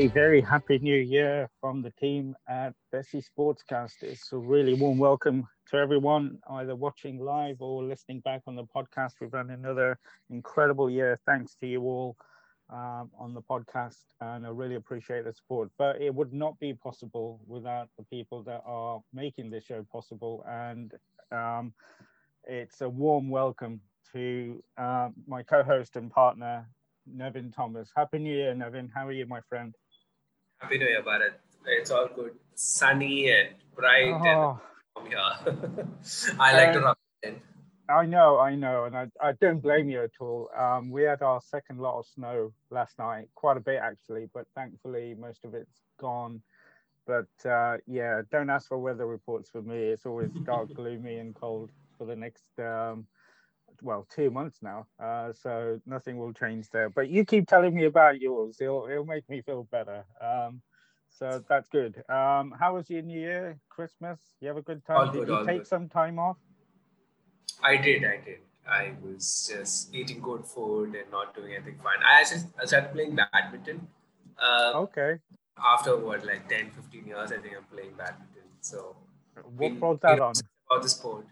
A very happy new year from the team at Bessie Sportscast. It's a really warm welcome to everyone either watching live or listening back on the podcast. We've had another incredible year. Thanks to you all um, on the podcast, and I really appreciate the support. But it would not be possible without the people that are making this show possible. And um, it's a warm welcome to uh, my co host and partner, Nevin Thomas. Happy New Year, Nevin. How are you, my friend? Happy New Year, Bharat. It's all good. Sunny and bright oh. and here. I like to rub in. I know, I know, and I, I don't blame you at all. Um, we had our second lot of snow last night, quite a bit actually, but thankfully most of it's gone. But uh, yeah, don't ask for weather reports for me. It's always dark, gloomy, and cold for the next um, well two months now uh, so nothing will change there. But you keep telling me about yours it'll, it'll make me feel better. Um, so that's good. Um, how was your new year christmas? You have a good time? All did good, you take good. some time off? I did i did. I was just eating good food and not doing anything fun. I actually I started playing badminton uh, okay. after what like 10 15 years i think i'm playing badminton. So what brought that on? about the sport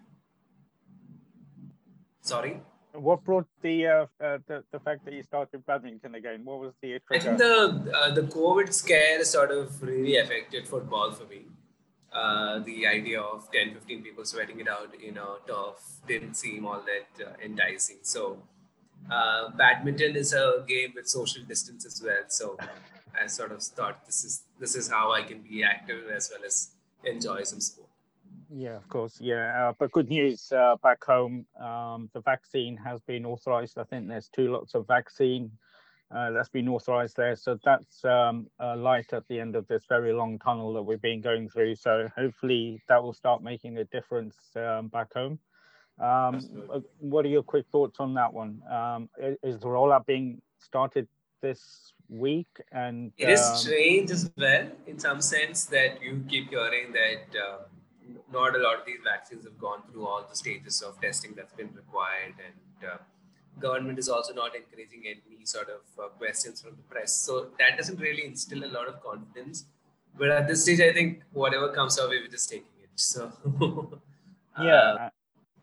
Sorry. What brought the, uh, uh, the the fact that you started badminton again? What was the? Trigger? I think the uh, the COVID scare sort of really affected football for me. Uh, the idea of 10, 15 people sweating it out in a turf didn't seem all that uh, enticing. So, uh, badminton is a game with social distance as well. So, I sort of thought this is this is how I can be active as well as enjoy some sport. Yeah, of course. Yeah, uh, but good news uh, back home. Um, the vaccine has been authorized. I think there's two lots of vaccine uh, that's been authorized there. So that's um, a light at the end of this very long tunnel that we've been going through. So hopefully that will start making a difference um, back home. Um, uh, what are your quick thoughts on that one? Um, is the rollout being started this week? And it is um, strange as well, in some sense, that you keep hearing that uh, not a lot of these vaccines have gone through all the stages of testing that's been required and uh, government is also not encouraging any sort of uh, questions from the press. So that doesn't really instill a lot of confidence. But at this stage i think whatever comes our way we're just taking it so. Uh, yeah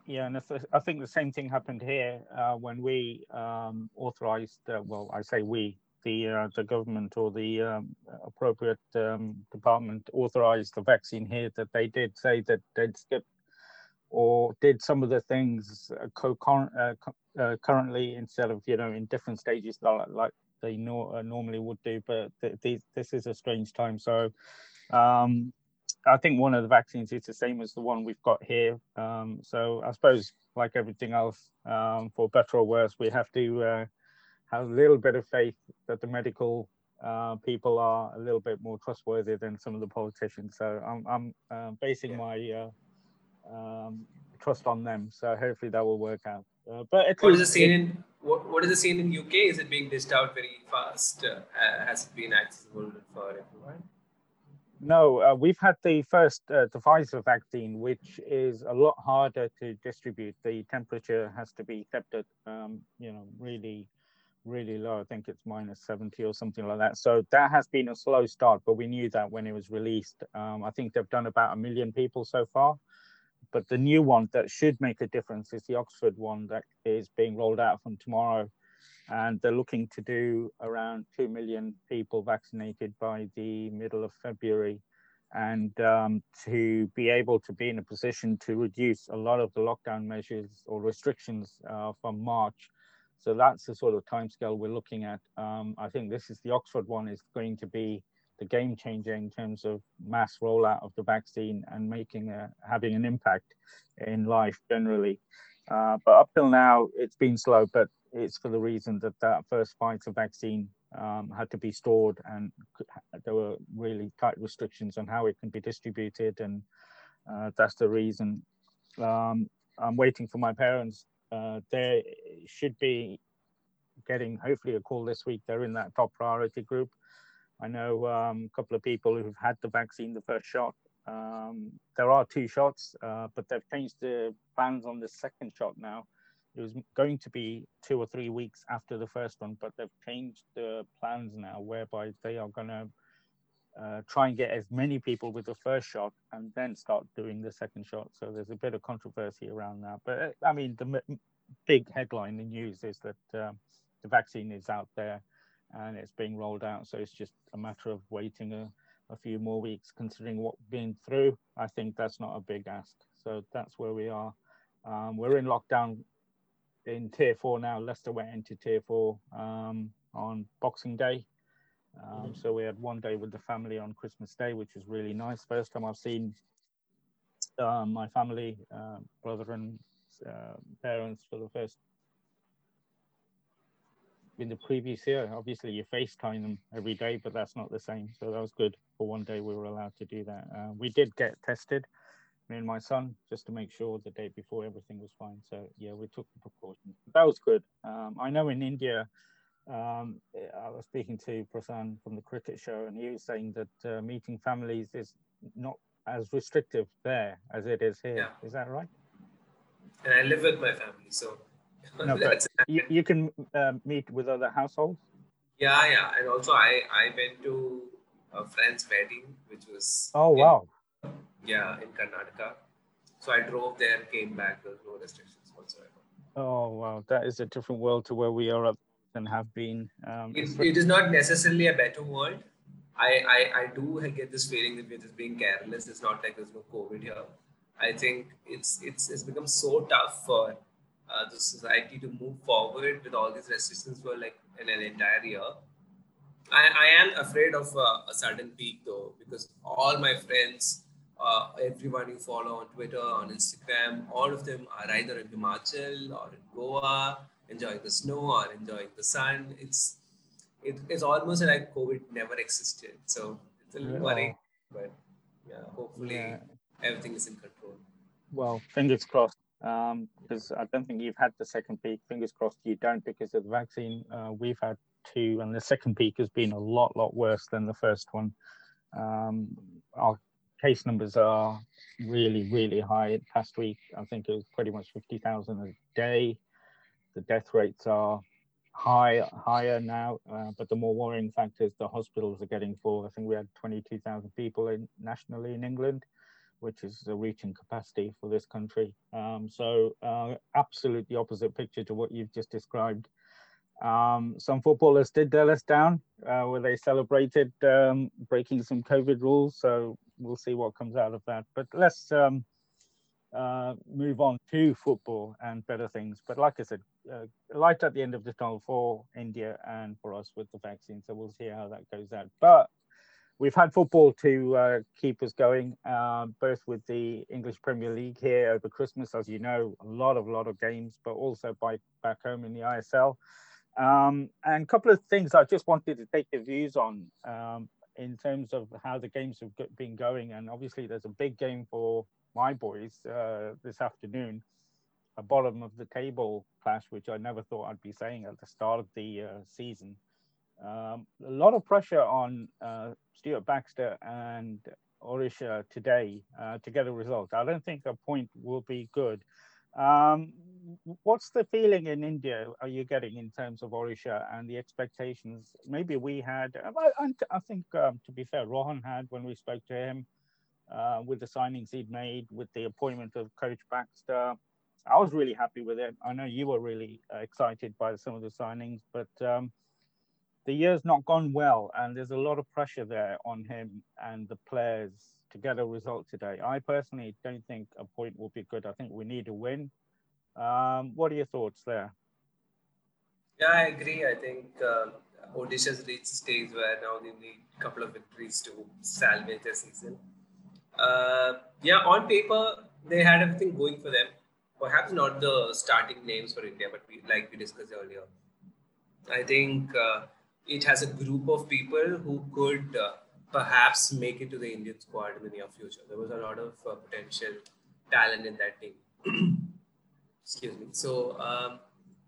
yeah and i think the same thing happened here uh, when we um, authorized uh, well i say we the uh, the government or the um, appropriate um, department authorized the vaccine here, that they did say that they'd skip or did some of the things uh, co- uh, uh, currently instead of you know in different stages like, they uh, normally would do. But th- th- this is a strange time, so. Um, I think one of the vaccines is the same as the one we've got here. Um, so I suppose, like everything else, um, for better or worse, we have to uh, have a little bit of faith that the medical uh, people are a little bit more trustworthy than some of the politicians. So I'm, I'm uh, basing my uh, um, trust on them. So hopefully that will work out. Uh, but what is the scene in what, what is the scene in UK? Is it being dished out very fast? Uh, has it been accessible for everyone? No, uh, we've had the first uh, Pfizer vaccine, which is a lot harder to distribute. The temperature has to be kept at, um, you know, really really low. I think it's minus 70 or something like that. So that has been a slow start, but we knew that when it was released. Um, I think they've done about a million people so far. But the new one that should make a difference is the Oxford one that is being rolled out from tomorrow. And they're looking to do around 2 million people vaccinated by the middle of February. And um, to be able to be in a position to reduce a lot of the lockdown measures or restrictions uh, from March so that's the sort of timescale we're looking at. Um, I think this is the Oxford one is going to be the game changer in terms of mass rollout of the vaccine and making a, having an impact in life generally. Uh, but up till now, it's been slow, but it's for the reason that that first Pfizer vaccine um, had to be stored and there were really tight restrictions on how it can be distributed. And uh, that's the reason. Um, I'm waiting for my parents uh, they should be getting hopefully a call this week. They're in that top priority group. I know um, a couple of people who've had the vaccine, the first shot. Um, there are two shots, uh, but they've changed the plans on the second shot now. it was going to be two or three weeks after the first one, but they've changed the plans now whereby they are going to uh, try and get as many people with the first shot and then start doing the second shot. So there's a bit of controversy around that. But uh, I mean, the big headline in news is that um, the vaccine is out there and it's being rolled out. So it's just a matter of waiting a, a few more weeks, considering what we've been through. I think that's not a big ask. So that's where we are. Um, we're in lockdown in tier four now. Leicester went into tier four um, on Boxing Day. Um, so we had one day with the family on Christmas Day, which was really nice. First time I've seen uh, my family, uh, brother and uh, parents for the first in the previous year. Obviously, you FaceTime them every day, but that's not the same. So that was good. For one day, we were allowed to do that. Uh, we did get tested, me and my son, just to make sure the day before everything was fine. So yeah, we took the precautions. That was good. Um, I know in India, um, I was speaking to Prasan from the cricket show, and he was saying that uh, meeting families is not as restrictive there as it is here. Yeah. Is that right? And I live with my family, so no, but you, you can uh, meet with other households. Yeah, yeah, and also I I went to a friend's wedding, which was oh in, wow, yeah, in Karnataka. So I drove there, and came back. There was no restrictions whatsoever. Oh wow, that is a different world to where we are and have been. Um, it, it is not necessarily a better world. I, I, I do get this feeling that we're just being careless. It's not like there's no COVID here. I think it's it's it's become so tough for uh, the society to move forward with all these restrictions for like in an entire year. I, I am afraid of uh, a sudden peak though, because all my friends, uh, everyone you follow on Twitter, on Instagram, all of them are either in Himachal or in Goa, enjoying the snow or enjoying the sun. It's it, it's almost like COVID never existed. So it's a little worrying, but yeah, hopefully yeah. everything is in control. Well, fingers crossed because um, I don't think you've had the second peak. Fingers crossed you don't because of the vaccine. Uh, we've had two, and the second peak has been a lot, lot worse than the first one. Um, our case numbers are really, really high. Past week, I think it was pretty much 50,000 a day. The death rates are high, higher now, uh, but the more worrying factor is the hospitals are getting full. I think we had 22,000 people in, nationally in England which is the reaching capacity for this country. Um, so uh, absolutely opposite picture to what you've just described. Um, some footballers did let us down uh, where they celebrated um, breaking some COVID rules. So we'll see what comes out of that. But let's um, uh, move on to football and better things. But like I said, uh, light at the end of the tunnel for India and for us with the vaccine. So we'll see how that goes out. But we've had football to uh, keep us going, uh, both with the English Premier League here over Christmas, as you know, a lot of lot of games, but also by back home in the ISL. Um, and a couple of things I just wanted to take your views on um, in terms of how the games have been going. And obviously, there's a big game for my boys uh, this afternoon, a bottom of the table clash, which I never thought I'd be saying at the start of the uh, season. Um, a lot of pressure on uh, Stuart Baxter and Odisha today uh, to get a result. I don't think a point will be good. Um, what's the feeling in India are you getting in terms of Odisha and the expectations maybe we had? I, I think, um, to be fair, Rohan had when we spoke to him with the signings he'd made, with the appointment of Coach Baxter. I was really happy with it. I know you were really uh, excited by some of the signings, but um, the year's not gone well, and there's a lot of pressure there on him and the players to get a result today. I personally don't think a point will be good. I think we need a win. Um, what are your thoughts there? Yeah, I agree. I think uh, Odisha's reached a stage where now they need a couple of victories to salvage their season. Uh, yeah, on paper, they had everything going for them. Perhaps not the starting names for India, but we, like we discussed earlier, I think uh, it has a group of people who could uh, perhaps make it to the Indian squad in the near future. There was a lot of uh, potential talent in that team. Excuse me. So um,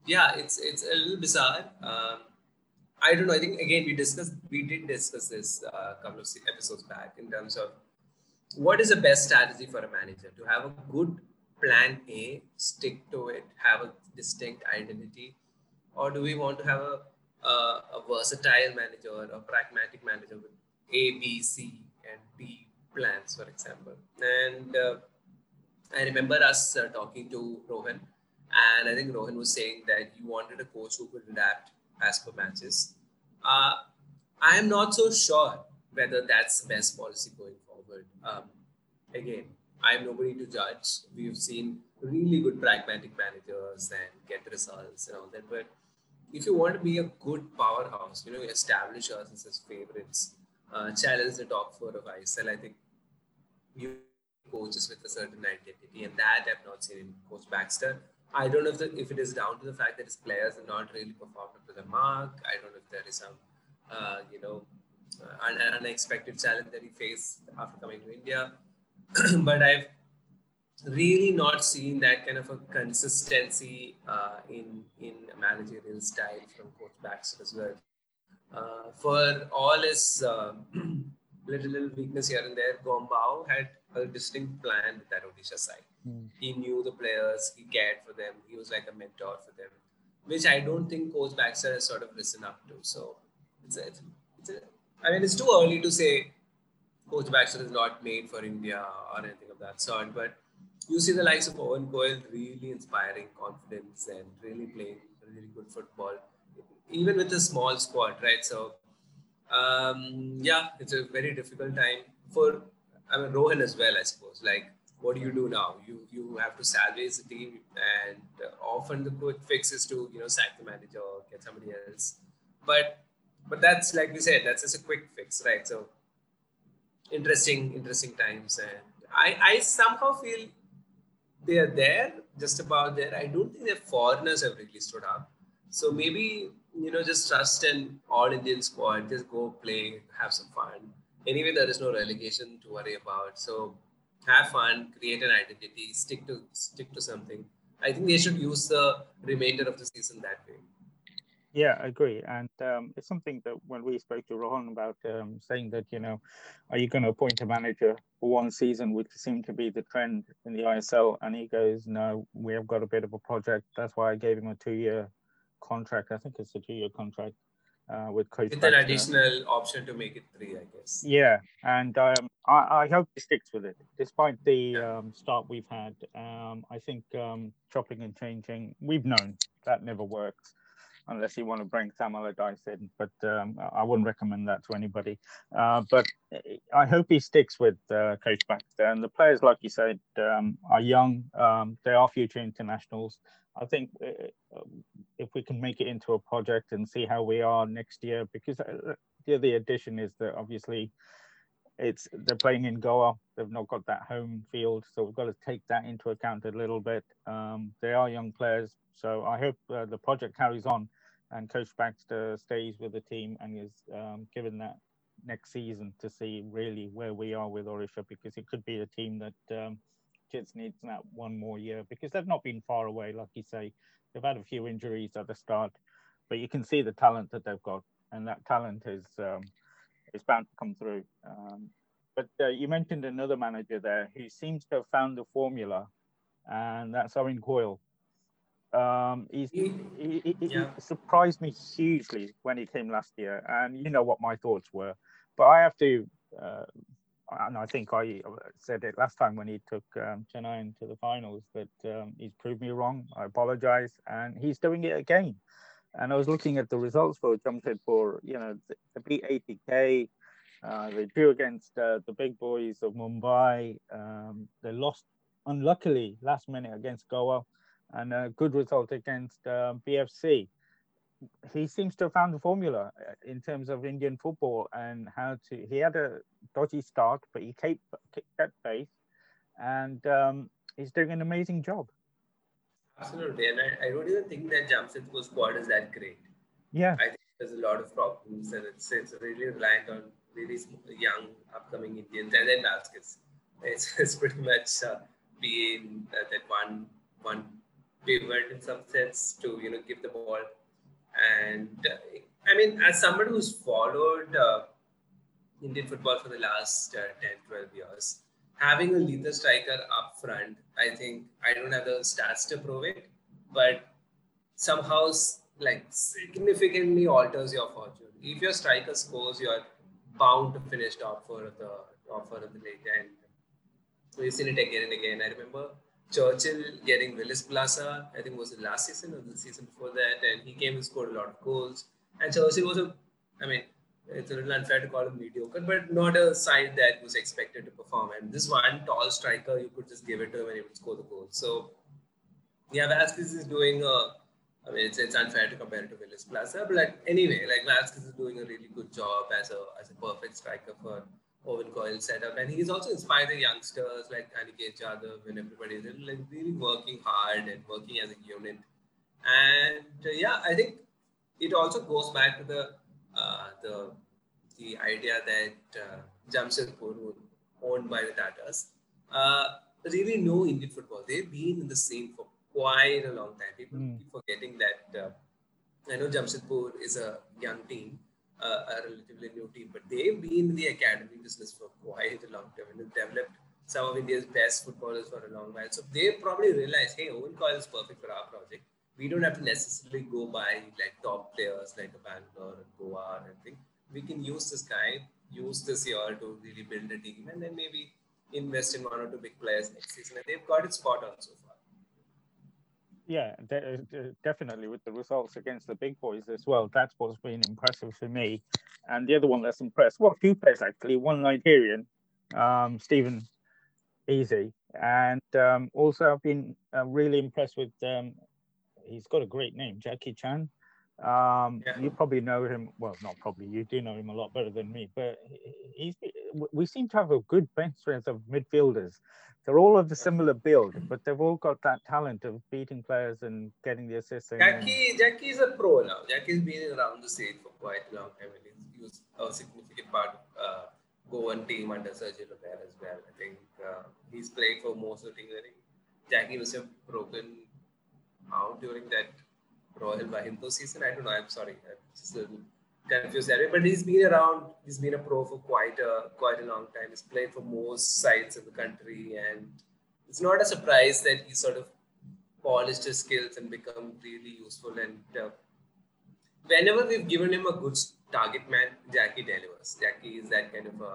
yeah, it's it's a little bizarre. Um, I don't know. I think again we discussed we did discuss this uh, a couple of episodes back in terms of what is the best strategy for a manager to have a good plan A, stick to it, have a distinct identity, or do we want to have a a, a versatile manager, a pragmatic manager with A, B, C, and D plans, for example? And uh, I remember us uh, talking to Rohan, and I think Rohan was saying that you wanted a coach who could adapt as per matches. Uh, I am not so sure whether that's the best policy going forward. Um, again, I'm nobody to judge. We've seen really good pragmatic managers and get results and all that. But if you want to be a good powerhouse, you know, establish us as favorites, uh, challenge the top four of ISL, I think you coaches with a certain identity, and that I've not seen in Coach Baxter. I don't know if, the, if it is down to the fact that his players have not really performed up to the mark. I don't know if there is some, uh, you know, uh, un- unexpected challenge that he faced after coming to India. but I've really not seen that kind of a consistency uh, in in managerial style from Coach Baxter as well. Uh, for all his uh, little little weakness here and there, Gombau had a distinct plan with that Odisha side. Mm. He knew the players, he cared for them, he was like a mentor for them, which I don't think Coach Baxter has sort of listened up to. So it's a, it's a I mean, it's too early to say Coach Baxter is not made for India or anything of that sort, but you see the likes of Owen Coyle really inspiring confidence and really playing really good football, even with a small squad, right? So, um, yeah, it's a very difficult time for I mean Rohan as well, I suppose. Like, what do you do now? You you have to salvage the team, and often the quick fix is to you know sack the manager or get somebody else. But but that's like we said, that's just a quick fix, right? So interesting, interesting times, and I I somehow feel they are there, just about there. I don't think the foreigners have really stood up. So maybe you know just trust an all Indian squad, just go play, have some fun. Anyway, there is no relegation to worry about. So have fun, create an identity, stick to stick to something. I think they should use the remainder of the season that way. Yeah, I agree. And um, it's something that when we spoke to Rohan about um, saying that, you know, are you going to appoint a manager for one season, which seemed to be the trend in the ISL? And he goes, no, we have got a bit of a project. That's why I gave him a two year contract. I think it's a two year contract uh, with Coach. With an additional option to make it three, I guess. Yeah. And um, I, I, hope he sticks with it. Despite the. Um, start we've had, um, I think um, chopping and changing, we've known that never works unless you want to bring Sam Allardyce in. But um, I wouldn't recommend that to anybody. Uh, but I hope he sticks with uh, Coach Baxter. And the players, like you said, um, are young. Um, they are future internationals. I think uh, if we can make it into a project and see how we are next year, because uh, the other addition is that obviously it's they're playing in Goa. They've not got that home field, so we've got to take that into account a little bit. Um, they are young players, so I hope uh, the project carries on and Coach Baxter stays with the team and is um, given that next season to see really where we are with Odisha because it could be a team that um, just needs that one more year because they've not been far away, like you say. They've had a few injuries at the start, but you can see the talent that they've got, and that talent is um, is bound to come through. Um, but uh, you mentioned another manager there who seems to have found the formula, and that's Owen Coyle. Um, he's, he, he, he, yeah. he, surprised me hugely when he came last year, and you know what my thoughts were. But I have to, uh, and I think I said it last time when he took um, Chennai into the finals that um, he's proved me wrong. I apologize, and he's doing it again. And I was looking at the results for Jamshedpur. You know, the beat ATK. Uh, they drew against uh, the big boys of Mumbai. Um, they lost unluckily last minute against Goa and a good result against uh, BFC. He seems to have found the formula uh, in terms of Indian football and how to. He had a dodgy start, but he kept, kept that pace, and um, he's doing an amazing job. Absolutely, and I, I don't even think that Jamshedpur squad is that great. Yeah, I think there's a lot of problems, and it's it's really reliant on really young upcoming Indians, and then Valskis. It's, it's pretty much uh, being uh, that one one pivot in some sense to you know give the ball. And uh, I mean, as someone who's followed uh, Indian football for the last uh, 10, 12 years, having a lethal striker up front, I think I don't have the stats to prove it, but somehow like significantly alters your fortune. If your striker scores, you're bound to finish top four of the top four of the league, and we've seen it again and again. I remember Churchill getting Willis Plaza, I think was the last season or the season before that, and he came and scored a lot of goals. And Churchill was a, I mean, it's a little unfair to call him mediocre, but not a side that was expected to perform. And this one tall striker, you could just give it to him and he would score the goal. So, yeah, Valskis is doing a, I mean, it's, it's unfair to compare it to Willis Plaza, but like, anyway, like Valskis is doing a really good job as a as a perfect striker for Owen Coyle setup. And he's also inspiring youngsters like Aniket Jadhav and everybody is like really working hard and working as a unit. And uh, yeah, I think it also goes back to the uh, the the idea that uh, Jamshedpur, owned by the Tatas, uh, really know Indian football. They've been in the scene for quite a long time. People mm. keep forgetting that. Uh, I know Jamshedpur is a young team, uh, a relatively new team, but they've been in the academy business for quite a long time and have developed some of India's best footballers for a long while. So they probably realized, hey, Owen Coyle is perfect for our project. We don't have to necessarily go by like top players like a Bangalore and Goa or anything. We can use this guy, use this year to really build a team, and then maybe invest in one or two big players next season. And they've got it spot on so far. Yeah, de- definitely with the results against the big boys as well. That's what's been impressive for me. And the other one that's impressed, well, few players actually. One Nigerian, um, Stephen Eze. and um, also I've been uh, really impressed with. Um, he's got a great name, Jackichand. Um, yeah. You probably know him. Well, not probably. You do know him a lot better than me. But he he's. We seem to have a good bench strength of midfielders they're all of a similar build, but they've all got that talent of beating players and getting the assists. Jackie. Jackie is a pro now. Jackie's been around the scene for quite a long time. He was a significant part of uh, Goan team under Sergio Lobera as well. I think uh, he's played for most of the teams. I think Jackie was have broken out during that Royal Wahingdoh season. I don't know. I'm sorry. I'm just a confused that way. But he's been around. He's been a pro for quite a quite a long time. He's played for most sides in the country, and it's not a surprise that he sort of polished his skills and become really useful. And uh, whenever we've given him a good target man, Jackie delivers. Jackie is that kind of a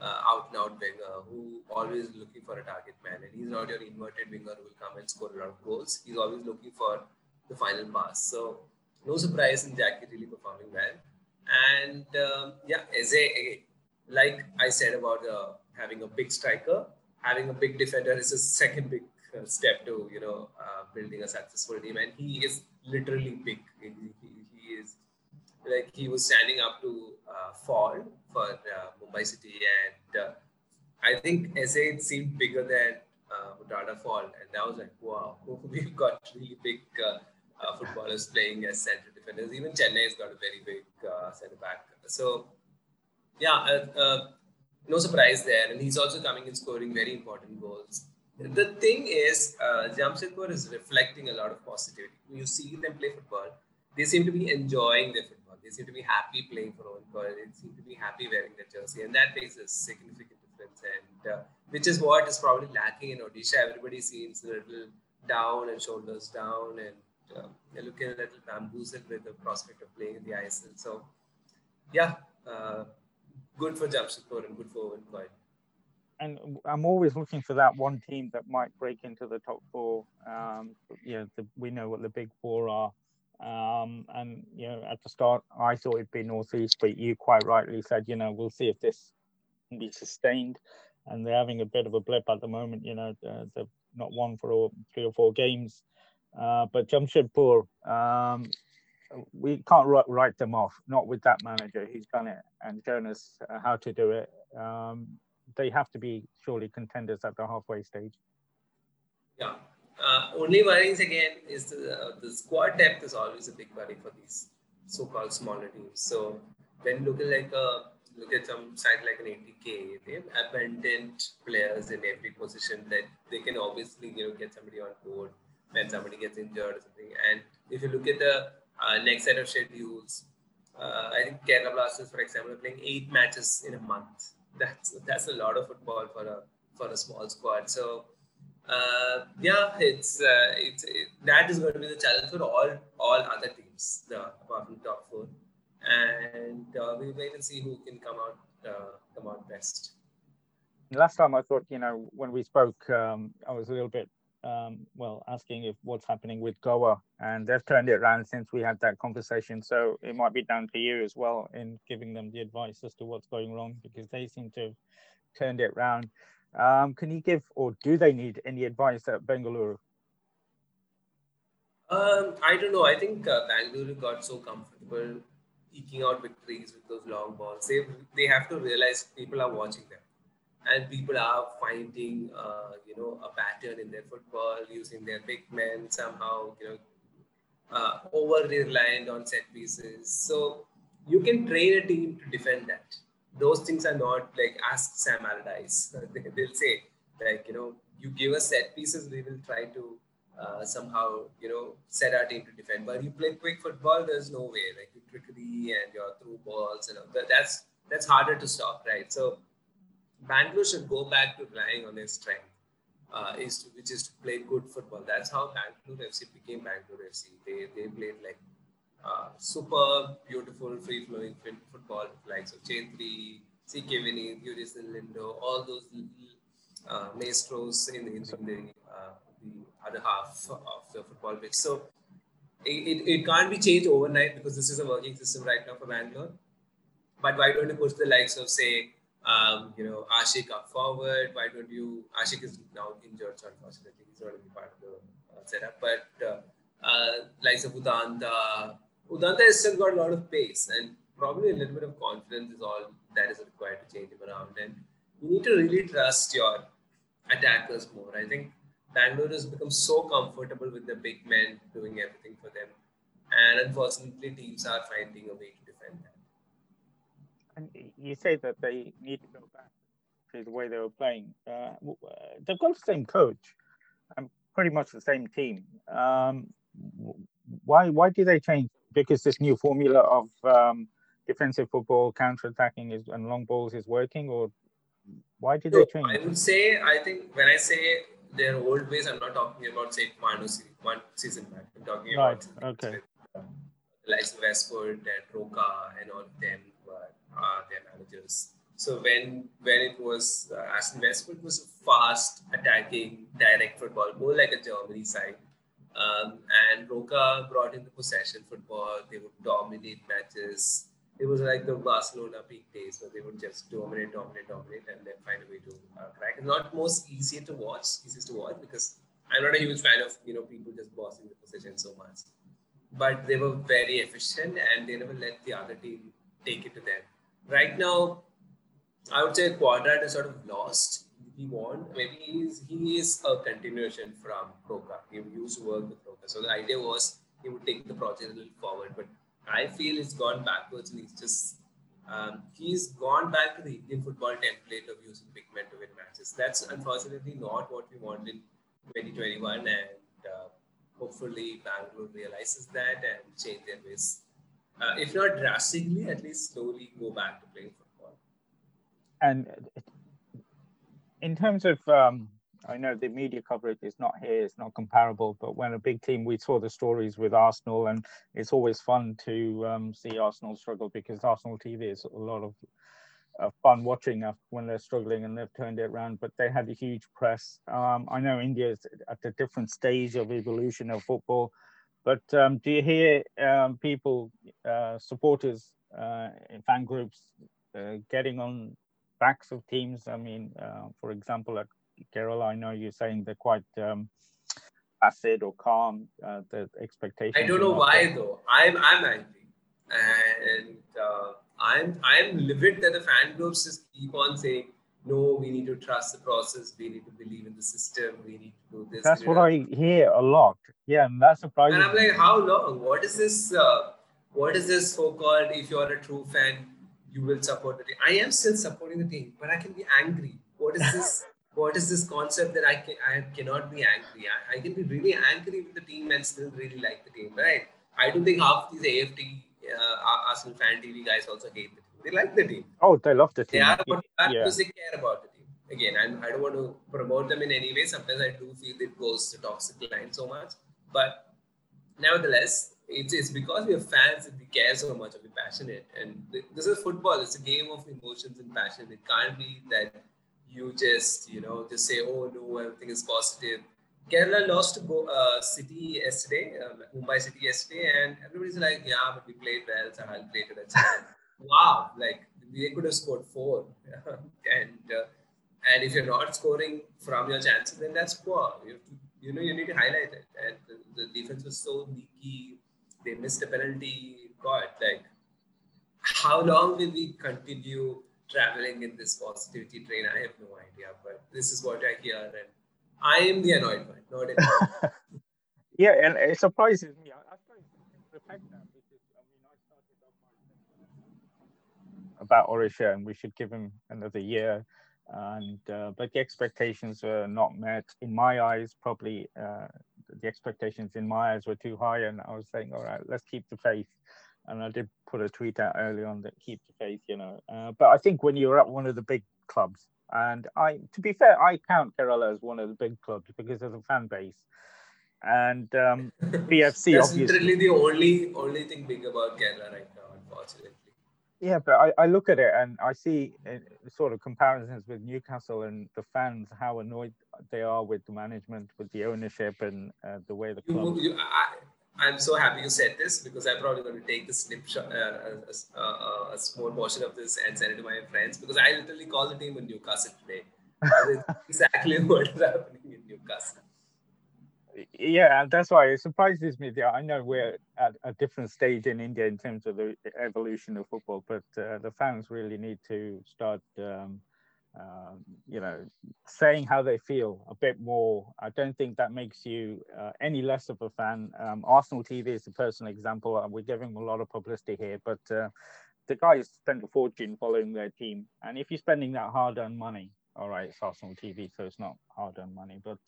uh, out and out winger who always looking for a target man, and he's not your inverted winger who will come and score a lot of goals. He's always looking for the final pass. So no surprise in Jackie really performing well. And um, yeah, a, like I said about uh, having a big striker, having a big defender is a second big uh, step to you know uh, building a successful team. And he is literally big. He, he, is like he was standing up to uh, Fall for uh, Mumbai City, and uh, I think Eze seemed bigger than uh, Fall, and that was like wow, we've got really big footballers playing as center defenders. Even Chennai has got a very big uh, center back. So, yeah, uh, uh, no surprise there. And he's also coming and scoring very important goals. The thing is, uh, Jamshedpur is reflecting a lot of positivity. When you see them play football, they seem to be enjoying their football. They seem to be happy playing for goal. They seem to be happy wearing their jersey, and that makes a significant difference. And uh, which is what is probably lacking in Odisha. Everybody seems a little down and shoulders down, and uh, they're looking a little bamboozled with the prospect of playing in the ISL. So, yeah, uh, good for Jamshedpur and good for Owen. And I'm always looking for that one team that might break into the top four. Um, you know, the, we know what the big four are. Um, and you know, at the start, I thought it'd be northeast, but you quite rightly said, you know, we'll see if this can be sustained. And they're having a bit of a blip at the moment. You know, uh, they've not won for all, three or four games. Uh, but Jamshedpur, um, we can't write them off. Not with that manager. He's done it and shown us uh, how to do it. Um, they have to be surely contenders at the halfway stage. Yeah. Uh, only worries again is the, uh, the squad depth is always a big worry for these so-called smaller teams. So when looking like a look at some side like an ATK, they have abundant players in every position that they can obviously you know get somebody on board when somebody gets injured or something. And if you look at the uh, next set of schedules, uh, I think Kerala Blasters, for example, are playing eight matches in a month. That's that's a lot of football for a for a small squad. So uh, yeah, it's uh, it's it, that is going to be the challenge for all all other teams, the apart from top four, and uh, we'll wait and see who can come out uh, come out best. Last time I thought, you know, when we spoke, um, I was a little bit um, well asking if what's happening with Goa, and they've turned it around since we had that conversation. So it might be down to you as well in giving them the advice as to what's going wrong because they seem to have turned it around. Um, can you give, or do they need any advice at Bengaluru? Um, I don't know. I think uh, got so comfortable eking out victories with those long balls. They they have to realize people are watching them, and people are finding uh, you know a pattern in their football using their big men somehow. You know, uh, over reliant on set pieces. So you can train a team to defend that those things are not like ask Sam Allardyce. They'll say like you know you give us set pieces, we will try to uh, somehow you know set our team to defend. But you play quick football, there's no way. Like you trickery and your through balls and all, that's that's harder to stop, right? So Bangalore should go back to relying on their strength. Uh, is to, which is to play good football. That's how Bangalore FC became Bangalore FC. They they played like uh, super beautiful free flowing football likes of Chhetri, CK Vineeth, Eugeneson Lyngdoh, all those uh, maestros in, in, in the, uh, the other half of the football pitch. So it, it, it, can't be changed overnight because this is a working system right now for Bangalore. But why don't you push the likes of, say, um, you know, Ashique up forward? Why don't you? Ashique is now injured, so unfortunately, he's not going to be part of the uh, setup. But uh, uh, likes of Udanta, Udanta has still got a lot of pace and probably a little bit of confidence is all that is required to change him around. And you need to really trust your attackers more. I think Bangalore has become so comfortable with the big men doing everything for them. And unfortunately, teams are finding a way to. And you say that they need to go back to the way they were playing. Uh, they've got the same coach and pretty much the same team. Um, why why do they change because this new formula of um, defensive football, counter-attacking is and long balls is working, or why did they change? I would say I think when I say their old ways, I'm not talking about say Manu one season back. I'm talking right. about okay. With, uh, like Westwood and Roca and all of them uh, their managers. So when when it was uh, Ashley Westwood was a fast attacking direct football, more like a Germany side um, and Roca brought in the possession football. They would dominate matches. It was like the Barcelona peak days where they would just dominate, dominate, dominate, and then find a way to uh, crack. It's not most easier to watch, easiest to watch because I'm not a huge fan of you know people just bossing the possession so much. But they were very efficient and they never let the other team take it to them. Right now, I would say Cuadrat is sort of lost he won. Maybe he's, he is a continuation from Roca. He used to work with Roca. So the idea was he would take the project a little forward. But I feel it's gone backwards and he's just um, he's gone back to the Indian football template of using big men to win matches. That's unfortunately not what we want in 2021, and uh, hopefully Bangalore realizes that and change their ways. Uh, if not drastically, at least slowly go back to playing football. And in terms of, um, I know the media coverage is not here, it's not comparable, but when a big team, we saw the stories with Arsenal, and it's always fun to um, see Arsenal struggle because Arsenal TV is a lot of uh, fun watching when they're struggling and they've turned it around, but they had a huge press. Um, I know India is at a different stage of evolution of football, but um, do you hear um, people, uh, supporters, uh, fan groups uh, getting on backs of teams. I mean, uh, for example, at Kerala, I know you're saying they're quite um, acid or calm. Uh, the expectations. I don't know why there. though. I'm I'm angry, and uh, I'm I'm livid that the fan groups just keep on saying. No, we need to trust the process. We need to believe in the system. We need to do this. That's what I hear a lot. Yeah, and that's surprising. And I'm like, how long? What is this? Uh, what is this so-called? If you're a true fan, you will support the team. I am still supporting the team, but I can be angry. What is this? what is this concept that I can I cannot be angry? I, I, can be really angry with the team and still really like the team, right? I don't think half these AFT uh, Arsenal fan TV guys also hate the team. They like the team. Oh, they love the team. They are about yeah. because they care about the team. again, I'm, I don't want to promote them in any way. Sometimes I do feel it goes to toxic line so much. But nevertheless, it's, it's because we are fans and we care so much and we're passionate. And this is football. It's a game of emotions and passion. It can't be that you just, you know, just say, oh, no, everything is positive. Kerala lost to go, uh, City yesterday, uh, Mumbai City yesterday, and everybody's like, yeah, but we played well, so I'll play to that. Wow, like they could have scored four. and uh, and if you're not scoring from your chances, then that's poor. You to, you know, you need to highlight it. And the, the defense was so leaky. They missed a penalty. God, like, how long will we continue traveling in this positivity train? I have no idea. But this is what I hear, and I am the annoyed one, not yeah, and it surprises me. I, I reflect that because I mean, I started off my about Odisha, and we should give him another year. And uh, but the expectations were not met. In my eyes probably uh, the expectations in my eyes were too high and i was saying all right let's keep the faith. And i did put a tweet out early on that keep the faith you know. Uh, but i think when you're at one of the big clubs and i to be fair i count kerala as one of the big clubs because of the fan base. And um bfc that's obviously. literally the only only thing big about kerala right now unfortunately yeah, but I, I look at it and I see uh, sort of comparisons with Newcastle and the fans, how annoyed they are with the management, with the ownership, and uh, the way the club. You, you, I, am so happy you said this because I'm probably going to take the snapshot, uh, a, small portion of this and send it to my friends because I literally call the team in Newcastle today. exactly what is happening in Newcastle yeah, that's why it surprises me. That I know we're at a different stage in India in terms of the evolution of football, but uh, the fans really need to start, um, uh, you know, saying how they feel a bit more. I don't think that makes you uh, any less of a fan. Um, Arsenal TV is a personal example. Uh, we're giving a lot of publicity here, but uh, the guys spend a fortune following their team, and if you're spending that hard-earned money, all right, it's Arsenal TV, so it's not hard-earned money, but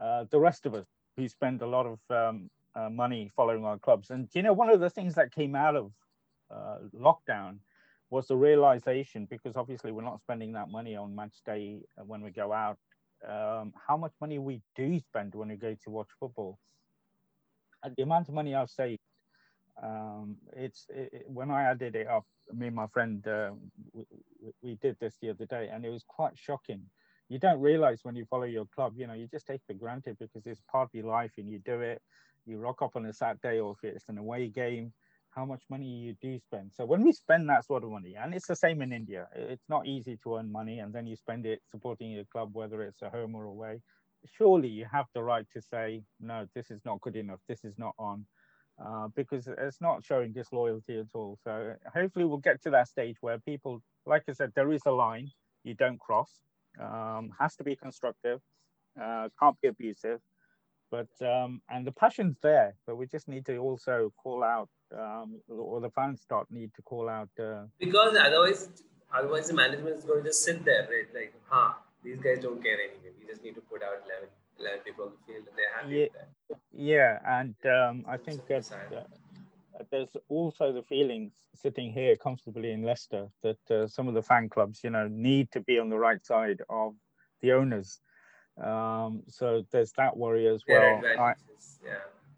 uh, the rest of us who spend a lot of um, uh, money following our clubs. And you know, one of the things that came out of uh, lockdown was the realization, because obviously we're not spending that money on match day when we go out, um, how much money we do spend when we go to watch football. And the amount of money I've saved, um, it's it, when I added it up, me and my friend, uh, we, we did this the other day, and it was quite shocking you don't realize when you follow your club, you know, you just take for granted because it's part of your life and you do it. You rock up on a Saturday or if it's an away game, how much money you do spend. So when we spend that sort of money, and it's the same in India, it's not easy to earn money and then you spend it supporting your club, whether it's a home or away. Surely you have the right to say, no, this is not good enough. This is not on. Uh, because it's not showing disloyalty at all. So hopefully we'll get to that stage where people, like I said, there is a line you don't cross um, has to be constructive, uh, can't be abusive, but um, and the passion's there, but we just need to also call out, um, or the fans start need to call out. Uh, because otherwise, otherwise the management is going to just sit there, right? Like, huh, these guys don't care anyway. We just need to put out 11, 11 people on the field and they're happy yeah, Yeah, and um, I think that. Uh, there's also the feelings sitting here comfortably in Leicester that uh, some of the fan clubs, you know, need to be on the right side of the owners. Um, so there's that worry as well. I, yeah.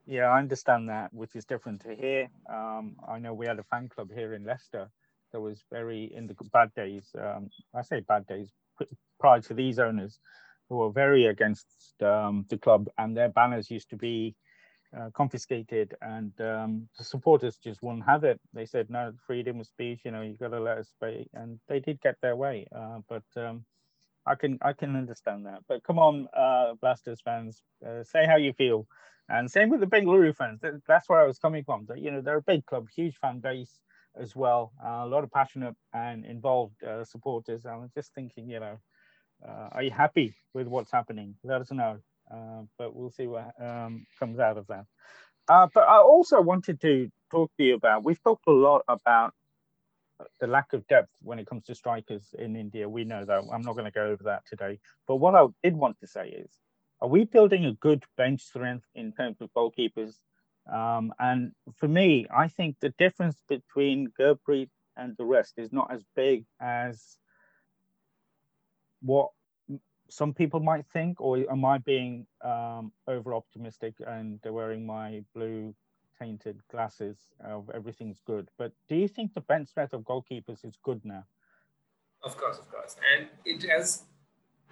yeah, I understand that, which is different to here. Um, I know we had a fan club here in Leicester that was very in the bad days. Um, I say bad days prior to these owners who were very against um, the club, and their banners used to be confiscated and um, the supporters just wouldn't have it. They said, no, freedom of speech, you know, you've got to let us speak. And they did get their way. Uh, but um, I can I can understand that. But come on, uh, Blasters fans, uh, say how you feel. And same with the Bengaluru fans. That's where I was coming from. You know, they're a big club, huge fan base as well. Uh, a lot of passionate and involved uh, supporters. I was just thinking, you know, are you happy with what's happening? Let us know. Uh, but we'll see what um, comes out of that. Uh, but I also wanted to talk to you about, we've talked a lot about the lack of depth when it comes to strikers in India. We know that. I'm not going to go over that today. But what I did want to say is, are we building a good bench strength in terms of goalkeepers? Um, and for me, I think the difference between Gurpreet and the rest is not as big as what some people might think, or am I being um, over optimistic and wearing my blue tainted glasses of everything's good? But do you think the bench strength of goalkeepers is good now? Of course, of course, and it has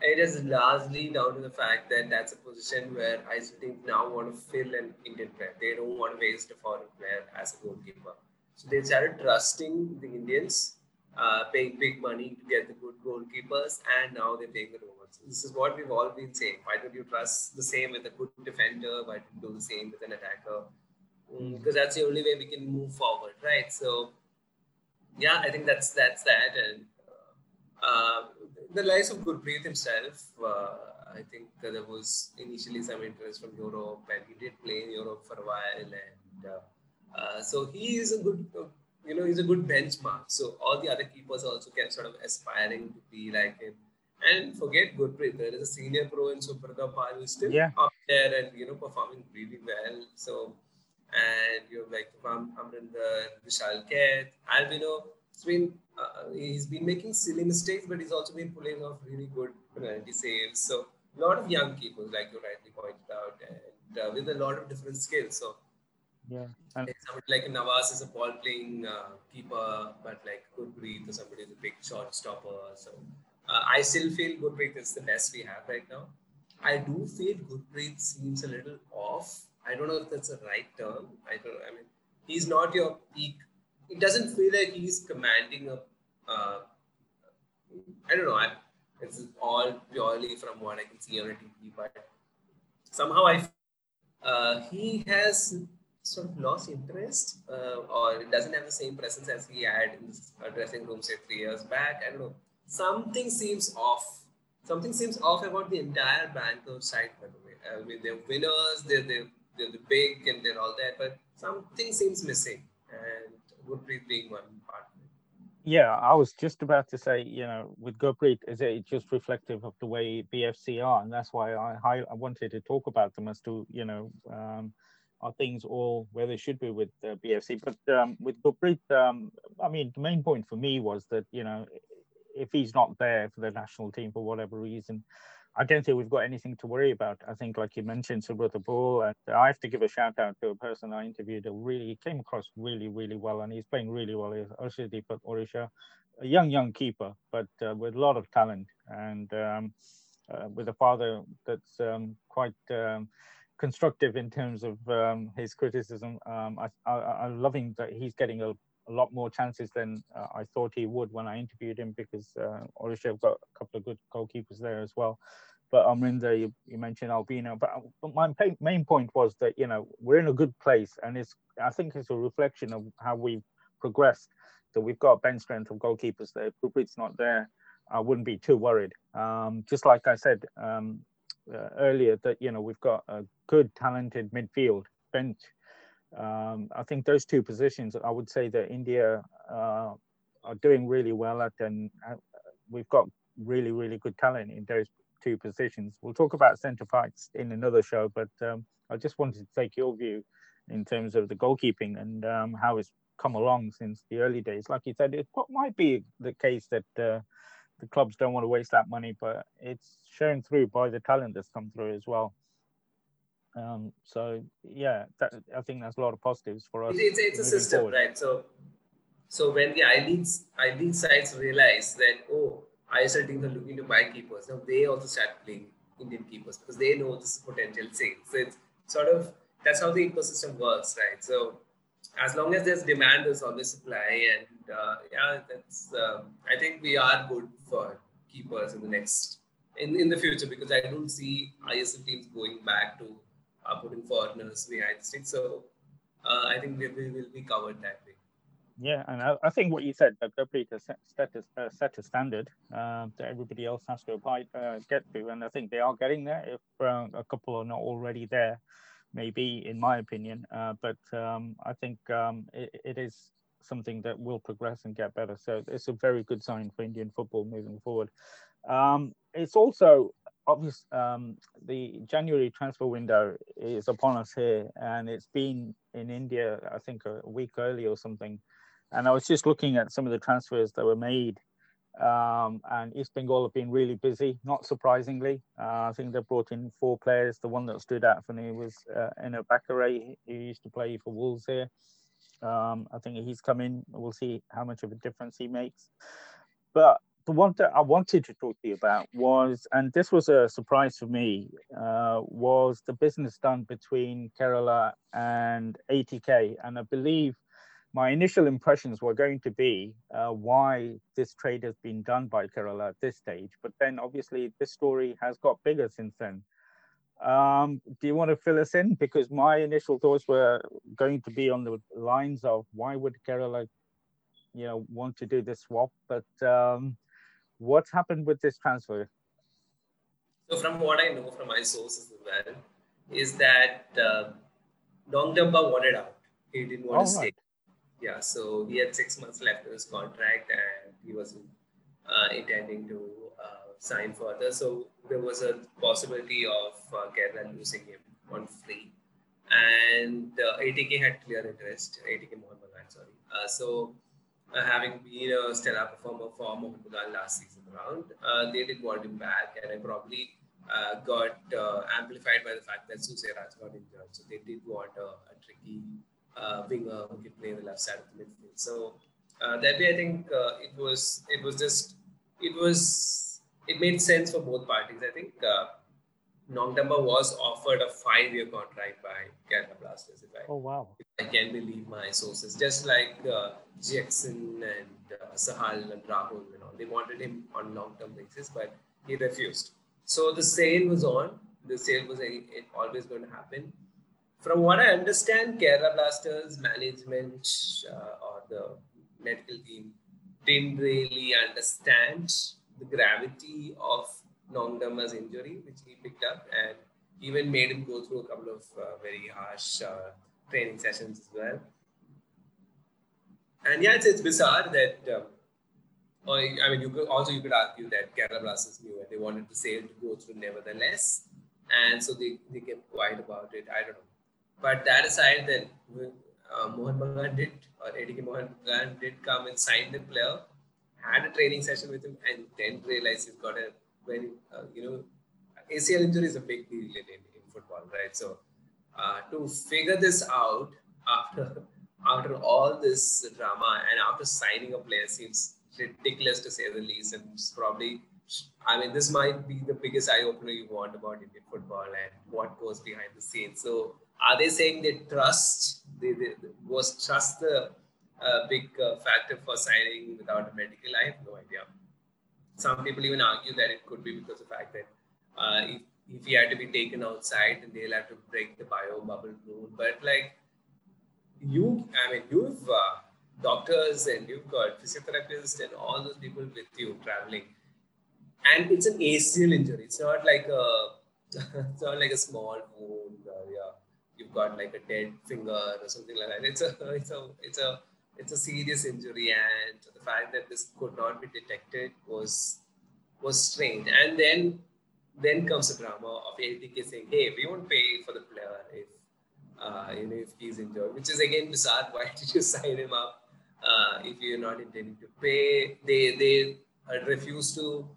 it is largely down to the fact that that's a position where I think now want to fill an Indian player. They don't want to waste a foreign player as a goalkeeper. So they started trusting the Indians, uh, paying big money to get the good goalkeepers, and now they're paying the Romans. This is what we've all been saying. Why don't you trust the same with a good defender? Why don't you do the same with an attacker? Mm, because that's the only way we can move forward, right? So, yeah, I think that's that's that, and uh, the likes of Gurpreet himself, uh, I think there was initially some interest from Europe, and he did play in Europe for a while, and uh, uh, so he is a good, you know, he's a good benchmark. So all the other keepers also can sort of aspiring to be like him. And forget Gurpreet, there is a senior pro in Subrata Pal who's still yeah. up there and you know performing really well. So and you have like Amrinder, Vishal Kaith, Albino. It's been uh, he's been making silly mistakes, but he's also been pulling off really good penalty saves. So a lot of young keepers, like you rightly pointed out, and uh, with a lot of different skills. So yeah, and somebody like Nawaz is a ball playing uh, keeper, but like Gurpreet or somebody is a big shot stopper. So uh, I still feel Gurpreet is the best we have right now. I do feel Gurpreet seems a little off. I don't know if that's the right term. I don't. I mean, he's not your peak it doesn't feel like he's commanding a. Uh, I don't know. I, it's all purely from what I can see on a TV, but somehow I uh, he has sort of lost interest uh, or it doesn't have the same presence as he had in the dressing room say three years back. I don't know. Something seems off. Something seems off about the entire Bangalore side. By the way, I mean they're winners, they're they're, they're the big and they're all that, but something seems missing. And Gurpreet being one part. Yeah, I was just about to say, you know, with Gurpreet, is it just reflective of the way BFC are, and that's why I I wanted to talk about them as to, you know, um, are things all where they should be with uh, BFC. But um, with Gurpreet, um, I mean, the main point for me was that, you know, if he's not there for the national team for whatever reason, I don't think we've got anything to worry about. I think, like you mentioned, Subrata Pal, and I have to give a shout out to a person I interviewed who really came across really, really well, and he's playing really well. He's also Arshdeepak Odisha, a young, young keeper, but uh, with a lot of talent and um, uh, with a father that's um, quite um, constructive in terms of um, his criticism. Um, I, am loving that he's getting a a lot more chances than uh, I thought he would when I interviewed him because uh, have got a couple of good goalkeepers there as well. But Amrinder, you, you mentioned Albino, but, uh, but my main point was that you know we're in a good place, and it's I think it's a reflection of how we've progressed. That we've got bench strength of goalkeepers there. If Gurpreet's not there, I wouldn't be too worried. Um, just like I said um, uh, earlier, that you know we've got a good, talented midfield bench um, I think those two positions, I would say that India uh, are doing really well at, and uh, we've got really, really good talent in those two positions. We'll talk about centre backs in another show, but um, I just wanted to take your view in terms of the goalkeeping and um, how it's come along since the early days. Like you said, it might be the case that uh, the clubs don't want to waste that money, but it's shown through by the talent that's come through as well. Um, so yeah, that, I think that's a lot of positives for us. It's, it's a system, forward. right? So so when the I League I League sides realize that oh ISL teams are looking to buy keepers, now they also start playing Indian keepers because they know this potential sales. So it's sort of that's how the ecosystem works, right? So as long as there's demand, there's always supply, and uh, yeah, that's um, I think we are good for keepers in the next in, in the future because I don't see ISL teams going back to are putting foreigners behind the scenes. So uh, I think we, we will be covered that way. Yeah, and I, I think what you said, WP has set, uh, set a standard uh, that everybody else has to abide, uh, get to, and I think they are getting there. If uh, a couple are not already there, maybe, in my opinion, uh, but um, I think um, it, it is something that will progress and get better. So it's a very good sign for Indian football moving forward. Um, it's also obvious um, the January transfer window is upon us here, and it's been in India, I think, a week early or something. And I was just looking at some of the transfers that were made Um, and East Bengal have been really busy, not surprisingly. Uh, I think they brought in four players. The one that stood out for me was uh, Enobakhare. He used to play for Wolves here. Um, I think he's come in. We'll see how much of a difference he makes. But the one that I wanted to talk to you about was, and this was a surprise for me, uh, was the business done between Kerala and ATK. And I believe my initial impressions were going to be uh, why this trade has been done by Kerala at this stage. But then obviously this story has got bigger since then. Um, do you want to fill us in? Because my initial thoughts were going to be on the lines of why would Kerala, you know, want to do this swap? But um, what's happened with this transfer? So from what I know from my sources as well, is that uh, Nongdamba wanted out. He didn't want oh, to stay yeah, so he had six months left in his contract and he was uh, intending to uh, sign further. So there was a possibility of uh, Kerala losing him on free. And uh, ATK had clear interest, ATK Mohan Bagan, sorry. Uh, so uh, having been a stellar performer for Mohan Bagan last season around, uh, they did want him back and I probably got amplified by the fact that Soosairaj got injured. So they did want a tricky uh, winger who can play the left side of the midfield. So uh, that way, I think uh, it was it was just it was it made sense for both parties. I think uh, Nongdamba was offered a five-year contract by Kerala Blasters. If I, oh wow! If I can believe my sources, just like uh, Jackson and uh, Sahal and Rahul and all, they wanted him on long-term basis, but he refused. So the sale was on. The sale was always going to happen from what I understand, Kerala Blasters management uh, or the medical team didn't really understand the gravity of Nongdamba's injury, which he picked up, and even made him go through a couple of uh, very harsh uh, training sessions as well. And yeah, it's, it's bizarre that, um, or, I mean, you could also you could argue that Kerala Blasters knew and they wanted the sale to go through nevertheless, and so they, they kept quiet about it. I don't know but that aside, then uh, Mohan Bagan did, or ATK Mohan Bagan did come and sign the player, had a training session with him, and then realized he's got a very, uh, you know, ACL injury is a big deal in, in, in football, right? So uh, to figure this out after after all this drama and after signing a player seems ridiculous to say the least, and it's probably I mean, this might be the biggest eye opener you want about Indian football and what goes behind the scenes. So are they saying they trust? They, they was trust the uh, big uh, factor for signing without a medical? I have no idea. Some people even argue that it could be because of the fact that uh, if, if he had to be taken outside, then they'll have to break the bio bubble rule. But like you, I mean, you've uh, doctors and you've got physiotherapists and all those people with you traveling, and it's an ACL injury. It's not like a it's not like a small wound yeah you've got like a dead finger or something like that. It's a it's a it's a it's a serious injury, and the fact that this could not be detected was was strange. And then then comes the drama of ATK saying, "Hey, we won't pay for the player if uh, you know if he's injured," which is again bizarre. Why did you sign him up uh, if you're not intending to pay? They they refuse to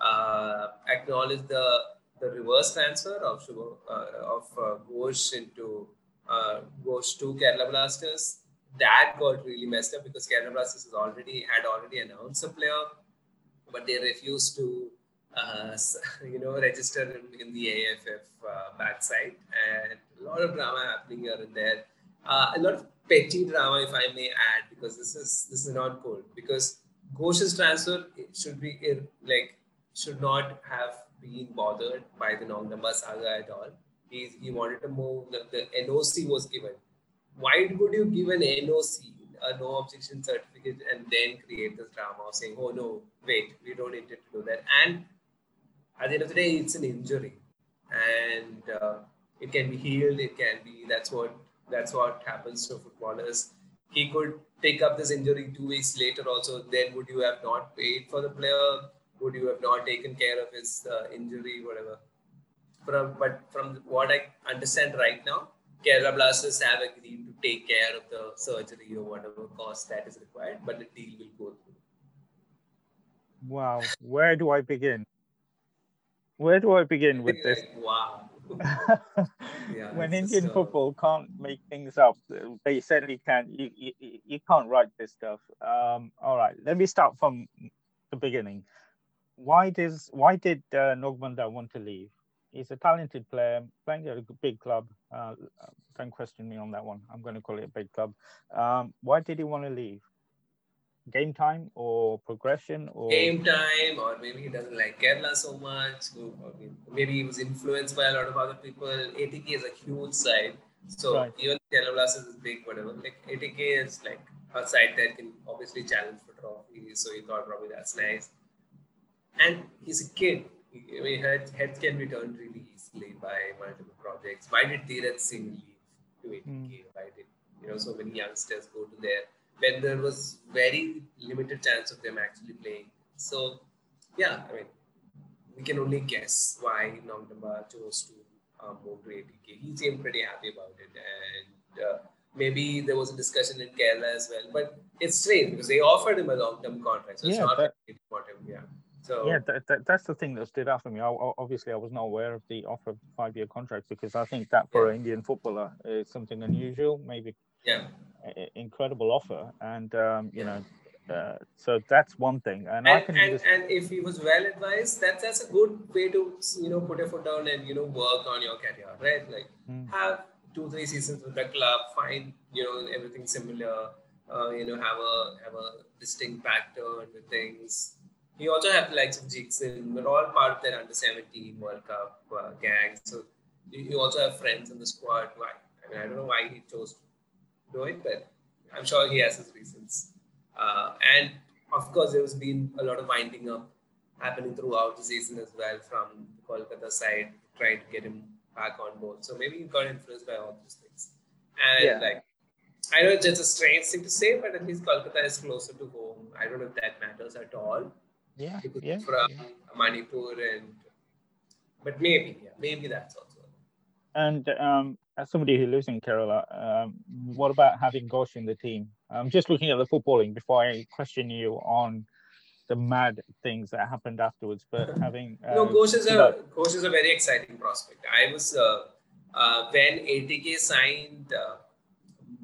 uh, acknowledge the the reverse transfer of uh, of uh, Ghosh into uh, Ghosh to Kerala Blasters. That got really messed up because Kerala Blasters has already had already announced a player, but they refused to uh, you know register in, in the AFF uh, backside, and a lot of drama happening here and there. Uh, a lot of petty drama, if I may add, because this is this is not cool. Because Ghosh's transfer should be like should not have being bothered by the Nongdamba saga at all. He's, he wanted to move, the, the NOC was given. Why would you give an NOC, a no objection certificate, and then create this drama of saying, oh no, wait, we don't intend to do that? And at the end of the day, it's an injury. And uh, it can be healed, it can be, that's what that's what happens to footballers. He could take up this injury two weeks later also, then would you have not paid for the player? Would you have not taken care of his uh, injury, whatever. From, but from what I understand right now, Kerala Blasters have agreed to take care of the surgery or whatever cost that is required, but the deal will go through. Wow, where do I begin? Where do I begin with this? Like, wow. yeah, when Indian uh... football can't make things up, they certainly can. You, you, you can't write this stuff. Um, all right, let me start from the beginning. Why does why did uh, Nongdamba want to leave? He's a talented player, playing at a big club. Uh, don't question me on that one. I'm going to call it a big club. Um, why did he want to leave? game time or progression or game time or maybe he doesn't like Kerala so much maybe he was influenced by a lot of other people ATK is a huge side so right. even Kerala Blasters is big whatever like ATK is like a side that can obviously challenge for trophies so he thought probably that's nice and he's a kid I mean heads, heads can be turned really easily by multiple projects why did Dheeraj Singh leave to ATK mm. why did you know so many youngsters go to there when there was very limited chance of them actually playing. So, yeah, I mean, we can only guess why Nongdamba chose to um, move to ATK. He seemed pretty happy about it, and uh, maybe there was a discussion in Kerala as well. But it's strange because they offered him a long-term contract, so it's not that, him. Yeah. So, yeah, that, that, that's the thing that stood out for me. I, obviously, I was not aware of the offer of five-year contract because I think that for yeah. an Indian footballer is something unusual. Maybe yeah incredible offer, and um, you know, uh, so that's one thing. And, and I can and, just... and if he was well advised, that's that's a good way to you know put a foot down and you know work on your career, right? Like mm. have two three seasons with the club, find you know everything similar, uh, you know have a have a distinct pattern with things. He also have the likes of We're all part of that under 17 World Cup uh, gang. So you also have friends in the squad. Why? I mean, I don't know why he chose to do it, but I'm sure he has his reasons. Uh, and of course, there's been a lot of winding up happening throughout the season as well from the Kolkata side, trying to get him back on board. So maybe he got influenced by all these things. And yeah. like, I know it's just a strange thing to say, but at least Kolkata is closer to home. I don't know if that matters at all. Yeah. Because yeah. from yeah. Manipur and, but maybe, yeah, maybe that's also. And um, as somebody who lives in Kerala, um, what about having Ghosh in the team? I'm just looking at the footballing before I question you on the mad things that happened afterwards. But having uh, no, Ghosh is a Ghosh is a very exciting prospect. I was uh, uh, when ATK signed uh,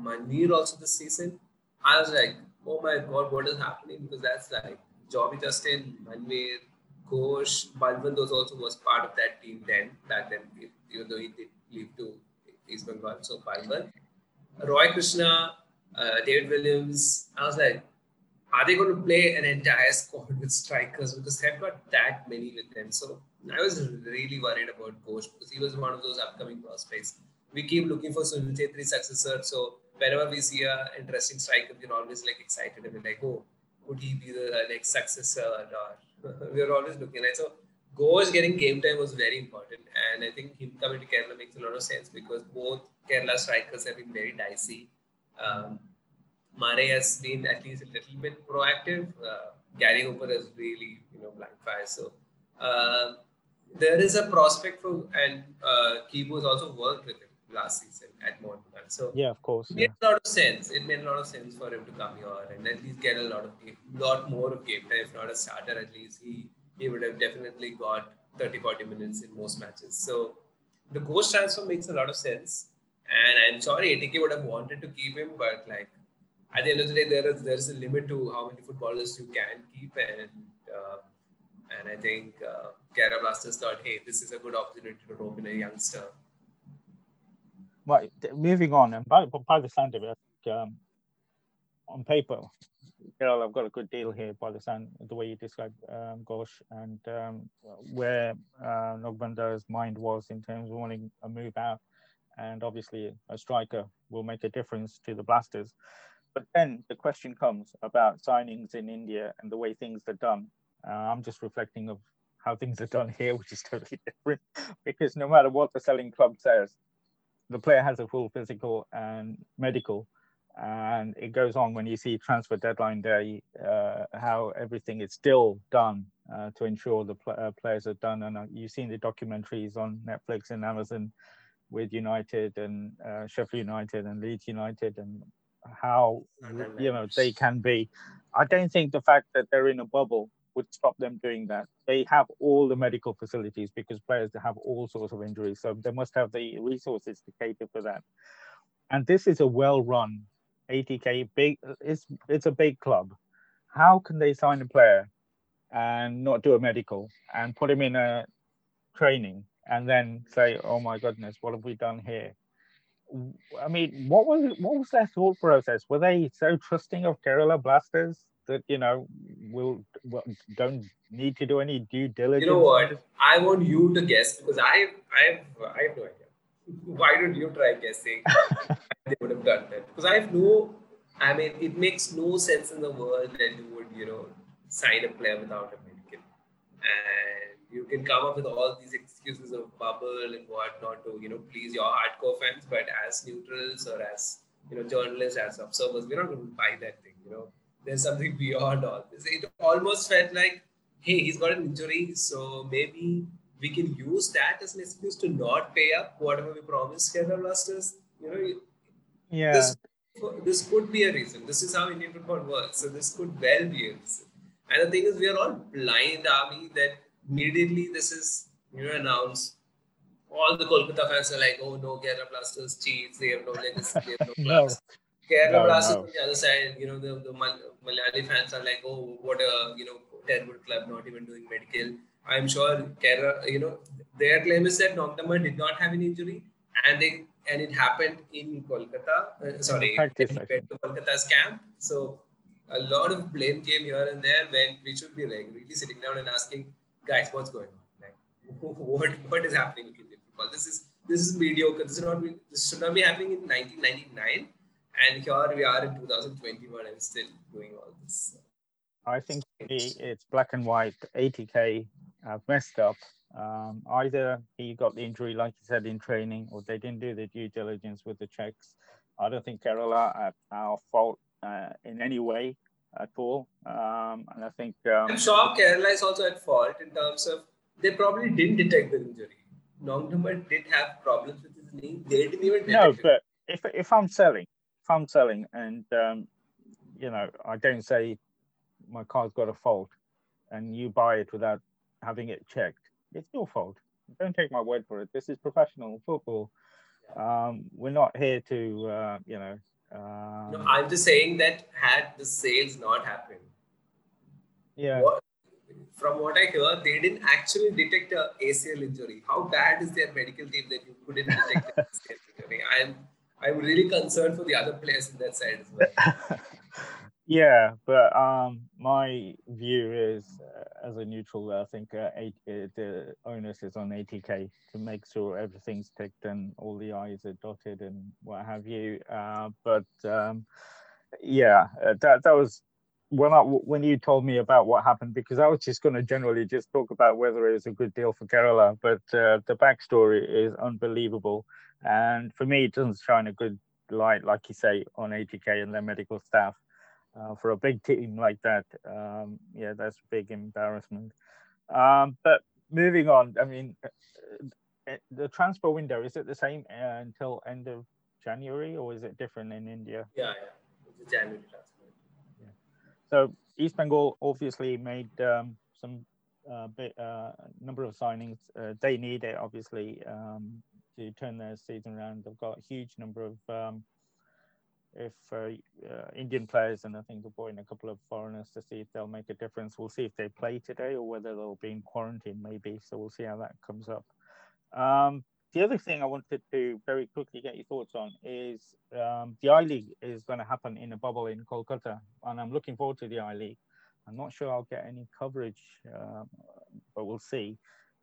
Manveer also this season. I was like, oh my god, what is happening? Because that's like Jobby Justin, Manveer, Ghosh, Balwant was also was part of that team then back then, even though he did leave to East Bengal. So Palwal, Roy Krishna, uh, David Williams. I was like, are they going to play an entire squad with strikers because they've got that many with them? So I was really worried about Ghosh because he was one of those upcoming prospects. We keep looking for Sunil Chhetri's successor. So whenever we see a interesting striker, we're always like excited and we're like, oh, would he be the next successor? Or we're always looking at so Ghosh getting game time was very important, and I think him coming to Kerala makes a lot of sense because both Kerala strikers have been very dicey. Um, Murray has been at least a little bit proactive. Uh, Gary Hooper has really, you know, blank fire. So uh, there is a prospect for, and uh, Kibu has also worked with him last season at Mohanbagan. So yeah, of course, it made a lot of sense. It made a lot of sense for him to come here and at least get a lot of game, lot more of game time, if not a starter. At least he he would have definitely got 30 40 minutes in most matches. So the Ghosh transfer makes a lot of sense. And I'm sorry, ATK would have wanted to keep him, but like at the end of the day, there is there is a limit to how many footballers you can keep, and uh, and I think uh, Kerala Blasters thought, hey, this is a good opportunity to rope in a youngster. Right, moving on, and by, by the sound of it, um, on paper, Carol, I've got a good deal here by the sound, the way you described um, Ghosh and um, where uh, mind was in terms of wanting a move out. And obviously, a striker will make a difference to the Blasters. But then the question comes about signings in India and the way things are done. Uh, I'm just reflecting of how things are done here, which is totally different. because no matter what the selling club says, the player has a full physical and medical and it goes on when you see transfer deadline day uh, how everything is still done uh, to ensure the pl- uh, players are done. And uh, you've seen the documentaries on netflix and amazon with united and uh, sheffield united and leeds united and how you know they can be. I don't think the fact that they're in a bubble would stop them doing that. They have all the medical facilities because players have all sorts of injuries, so they must have the resources to cater for that. And this is a well-run ATK big. It's it's a big club. How can they sign a player and not do a medical and put him in a training and then say, "Oh my goodness, what have we done here?" I mean, what was what was their thought process? Were they so trusting of Kerala Blasters that you know will, will don't need to do any due diligence? You know what? I want you to guess because I I I have no idea. Why don't you try guessing? they would have done that because I have no. I mean, it makes no sense in the world that you would you know sign a player without a medical, and you can come up with all these excuses of bubble and whatnot to you know please your hardcore fans, but as neutrals or as you know journalists, as observers, we're not going to buy that thing. You know, there's something beyond all this. It almost felt like, hey, he's got an injury, so maybe we can use that as an excuse to not pay up whatever we promised Kerala Blasters. You know, yeah. This, this could be a reason. This is how Indian football works. So this could well be a reason. And the thing is, we are all blind army that immediately this is you know announced. All the Kolkata fans are like, "Oh no, Kerala Blasters cheats. They have no legacy. They have no class." no. Kerala no, no. on the other side, you know, the, the Malayali fans are like, "Oh, what a you know terrible club, not even doing medical." I'm sure Kerala, you know, their claim is that Nongdamba did not have an injury, and they and it happened in Kolkata. Uh, sorry, to Kolkata's camp. So a lot of blame came here and there when we should be like really sitting down and asking, guys, what's going on? Like, what what is happening in Indian football? This is this is mediocre. This is not this should not be happening in 1999, and here we are in 2021 and still doing all this. I think it's black and white. ATK have messed up um, either he got the injury, like you said, in training, or they didn't do the due diligence with the checks. I don't think Kerala are our fault uh, in any way at all. Um, and I think um, I'm sure Kerala is also at fault in terms of they probably didn't detect the injury. Nongdamba did have problems with his knee. They didn't even no. But if if I'm selling, I'm selling, and um, you know, I don't say my car's got a fault, and you buy it without having it checked it's your fault. Don't take my word for it. This is professional football. Um, we're not here to, uh, you know. Um, no, I'm just saying that had the sales not happened, yeah. What, from what I hear, they didn't actually detect a ACL injury. How bad is their medical team that you couldn't detect an ACL injury? I'm I'm really concerned for the other players in that side as well. Yeah, but um, my view is, uh, as a neutral, I think uh, eight, uh, the onus is on ATK to make sure everything's ticked and all the I's are dotted and what have you. Uh, but um, yeah, uh, that that was when I when you told me about what happened because I was just going to generally just talk about whether it was a good deal for Kerala, but uh, the backstory is unbelievable, and for me, it doesn't shine a good light, like you say, on ATK and their medical staff uh, for a big team like that. Um, yeah, that's a big embarrassment. Um, but moving on, I mean, uh, uh, the transfer window is it the same uh, until end of January, or is it different in India? Yeah, yeah, it's January transfer. So East Bengal obviously made um, some uh, bit, uh, number of signings. Uh, they need it obviously um, to turn their season around. They've got a huge number of um, if uh, uh, Indian players and I think we're in a couple of foreigners to see if they'll make a difference. We'll see if they play today or whether they'll be in quarantine maybe. So we'll see how that comes up. Um, the other thing I wanted to very quickly get your thoughts on is um, the I League is going to happen in a bubble in Kolkata, and I'm looking forward to the I League. I'm not sure I'll get any coverage, uh, but we'll see.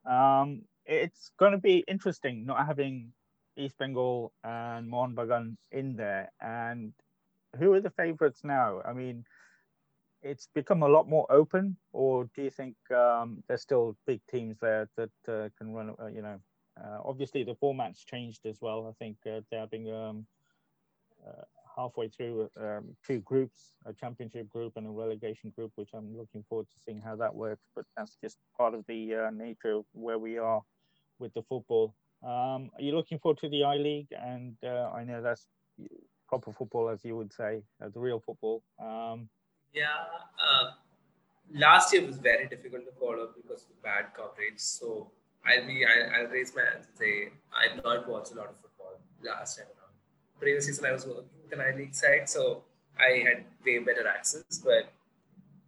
Um, it's going to be interesting not having East Bengal and Mohun Bagan in there. And who are the favourites now? I mean, it's become a lot more open, or do you think um, there's still big teams there that uh, can run? Uh, you know, obviously the format's changed as well. I think uh, they're having um, uh, halfway through um, two groups, a championship group and a relegation group, which I'm looking forward to seeing how that works. But that's just part of the uh, nature of where we are with the football. Um, are you looking forward to the I League? And uh, I know that's proper football, as you would say, uh, the real football. Um, yeah, uh, last year was very difficult to follow because of bad coverage. So I'll be I'll, I'll raise my hand and say I have not watched a lot of football last time around. Previous season I was working with an I League side, so I had way better access. But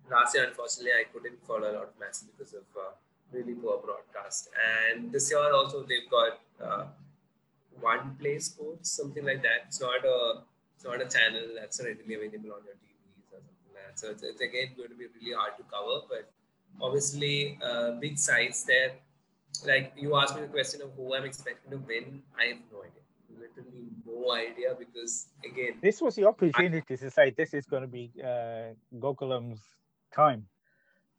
last year, unfortunately, I couldn't follow a lot of matches because of uh, really poor broadcast. And this year also they've got uh, one play sports, something like that. It's not a it's not a channel that's readily available on your TVs or something like that. So it's, it's again going to be really hard to cover, but obviously uh, big sites there. Like you asked me the question of who I'm expecting to win, I have no idea. Literally no idea because again, this was the opportunity I, to say this is going to be uh, Gokulam's time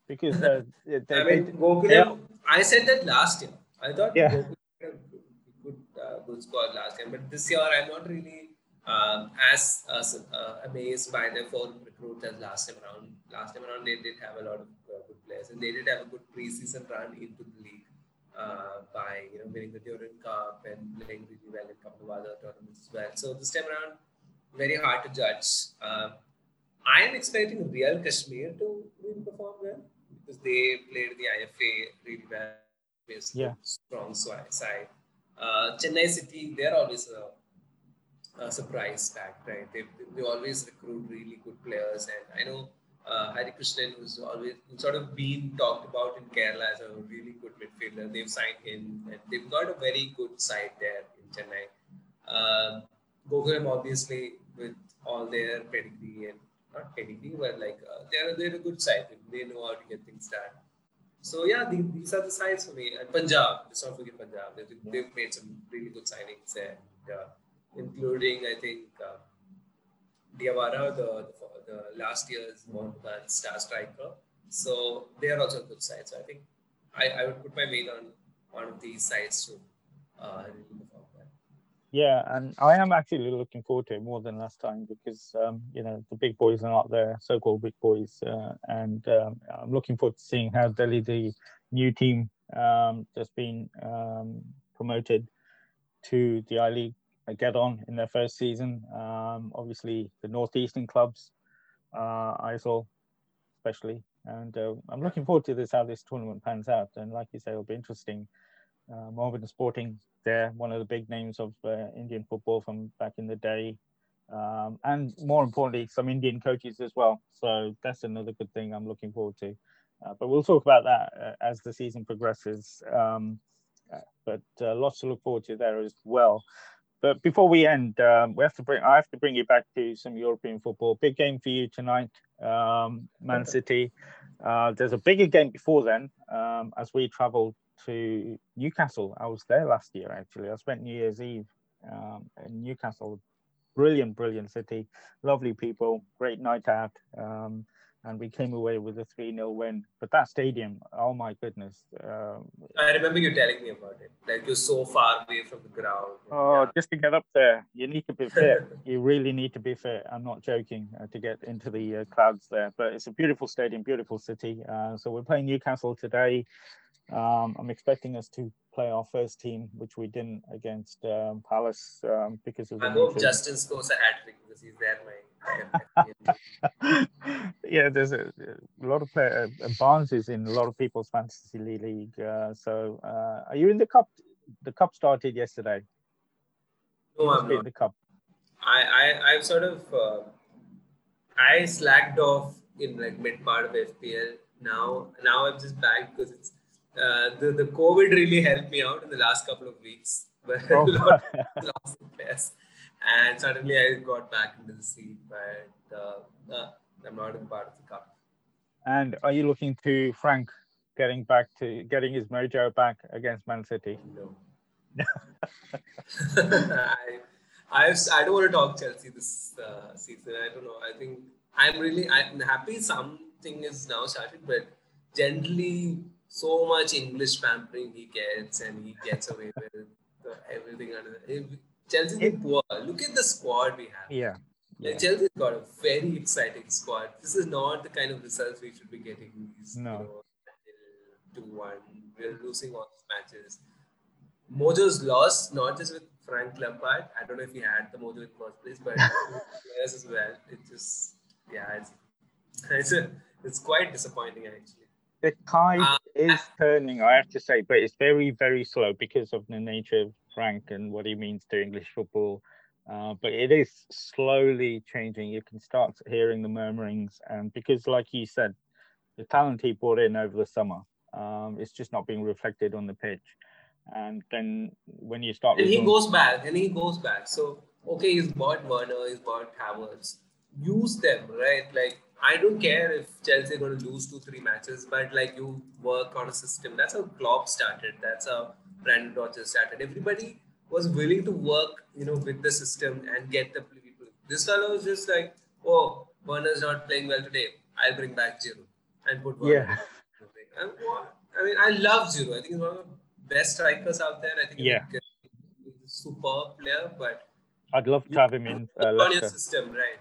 because uh, they, I mean Gokulam. I said that last year. I thought yeah. Gokulam had a good uh, good squad last year, but this year I'm not really um, as uh, amazed by the foreign recruits as last time around. Last time around, they did have a lot of uh, good players, and they did have a good preseason run into uh, by you know winning the Durand Cup and playing really well in a couple of other tournaments as well. So this time around, very hard to judge. Uh, I am expecting Real Kashmir to really perform well because they played the IFA really well. Yeah. Strong side. Uh, Chennai City, they're always a uh, surprise fact, right? They, they always recruit really good players, and I know uh, Hari Krishnan, who's always sort of been talked about in Kerala as a really good midfielder. They've signed him, and they've got a very good side there in Chennai. Um, Gokulam, obviously, with all their pedigree and not pedigree, but like uh, they're they're a good side. They know how to get things done. So yeah, the, these are the sides for me. And Punjab, let's not forget Punjab. They've, they've made some really good signings there. Uh, including I think uh, Diawara, the, the, the last year's Mohammedan star striker. So they are also good side. So I think I, I would put my weight on one of these sides too. Uh, yeah, and I am actually looking forward to it more than last time because um, you know the big boys are not there, so-called big boys, uh, and um, I'm looking forward to seeing how Delhi, the new team um, been um, promoted to the I League, get on in their first season. Um, obviously, the northeastern clubs, uh, ISL especially, and uh, I'm looking forward to this how this tournament pans out. And like you say, it'll be interesting. Uh, Mohammedan Sporting, they're one of the big names of uh, Indian football from back in the day. Um, and more importantly, some Indian coaches as well. So that's another good thing I'm looking forward to. Uh, but we'll talk about that uh, as the season progresses. Um, uh, but uh, lots to look forward to there as well. But before we end, um, we have to bring. I have to bring you back to some European football. Big game for you tonight, um, Man City. Uh, there's a bigger game before then um, as we travel to Newcastle. I was there last year actually. I spent New Year's Eve um, in Newcastle. Brilliant, brilliant city, lovely people, great night out. Um, and we came away with a 3 0 win. But that stadium, oh my goodness. Um, I remember you telling me about it. Like you're so far away from the ground. Oh, yeah. just to get up there, you need to be fit. you really need to be fit. I'm not joking uh, to get into the uh, clouds there. But it's a beautiful stadium, beautiful city. Uh, so we're playing Newcastle today. Um, I'm expecting us to play our first team, which we didn't against um, Palace um, because of. I hope Justin scores a hat trick because he's there, yeah, there's a, a lot of player, uh, Barnes is in a lot of people's fantasy league. Uh, so, uh, are you in the cup? The cup started yesterday. No, I'm not. In The cup. I, I, I've sort of, uh, I slacked off in like mid part of FPL. Now, now I'm just back because it's uh, the the COVID really helped me out in the last couple of weeks. But oh. players and suddenly I got back into the scene, but uh, uh, I'm not in part of the cup. And are you looking to Frank getting back to getting his mojo back against Man City? No. I, I, I don't want to talk Chelsea this uh, season. I don't know. I think I'm really I'm happy something is now started, but generally so much English pampering he gets and he gets away with everything under. Chelsea's been poor. Look at the squad we have. Yeah. yeah. Chelsea's got a very exciting squad. This is not the kind of results we should be getting. These, no. You know, two one. We're losing all these matches. Mojo's lost, not just with Frank Lampard. I don't know if he had the mojo in first place, but players as well. It just yeah, it's it's a it's quite disappointing actually. The tide uh, is turning, I have to say, but it's very, very slow because of the nature of Frank and what he means to English football. Uh, but it is slowly changing. You can start hearing the murmurings, and because, like you said, the talent he brought in over the summer, um, it's just not being reflected on the pitch. And then when you start, and he goes back, and he goes back. So okay, he's bought Werner, he's bought Havertz. Use them, right? Like I don't care if Chelsea are going to lose two, three matches, but like you work on a system. That's how Klopp started. That's how Brendan Rodgers started. Everybody was willing to work, you know, with the system and get the people. This fellow was just like, oh, Werner's not playing well today. I'll bring back Giroud and put Werner. Yeah. And what? I mean, I love Giroud. I think he's one of the best strikers out there. I think yeah. he's a superb player, but I'd love to have him in. Uh, on your system, right?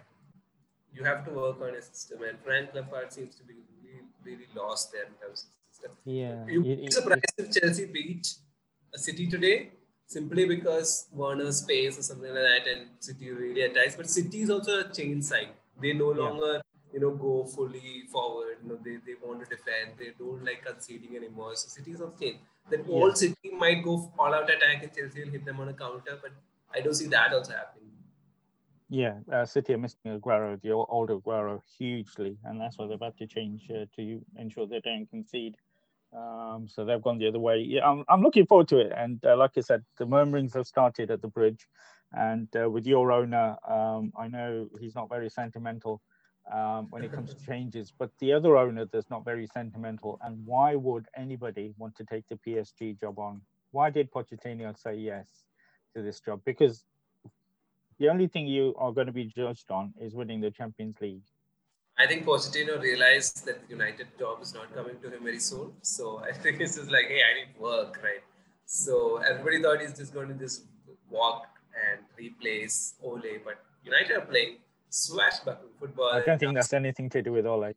You have to work on your system, and Frank Lampard seems to be really, really lost there in terms of system. Yeah. You'd be surprised if Chelsea beat a City today simply because Werner's Space or something like that, and City really attacks. But City is also a chain side. They no longer, yeah. you know, go fully forward. You know, they, they want to defend. They don't like conceding anymore. So City is on chain. Then yeah. all City might go all out attack, and Chelsea will hit them on a counter. But I don't see that also happening. Yeah, uh, City are missing Aguero, the old Aguero, hugely, and that's why they've had to change uh, to ensure they don't concede. Um, so they've gone the other way. Yeah, I'm, I'm looking forward to it. And uh, like I said, the murmurings have started at the bridge. And uh, with your owner, um, I know he's not very sentimental um, when it comes to changes, but the other owner that's not very sentimental. And why would anybody want to take the PSG job on? Why did Pochettino say yes to this job? Because the only thing you are going to be judged on is winning the Champions League. I think Pochettino realized that the United job is not coming to him very soon. So I think it's just like, hey, I need work, right? So everybody thought he's just going to just walk and replace Ole, but United are playing swashbuckling football. I don't think that's anything to do with Ole.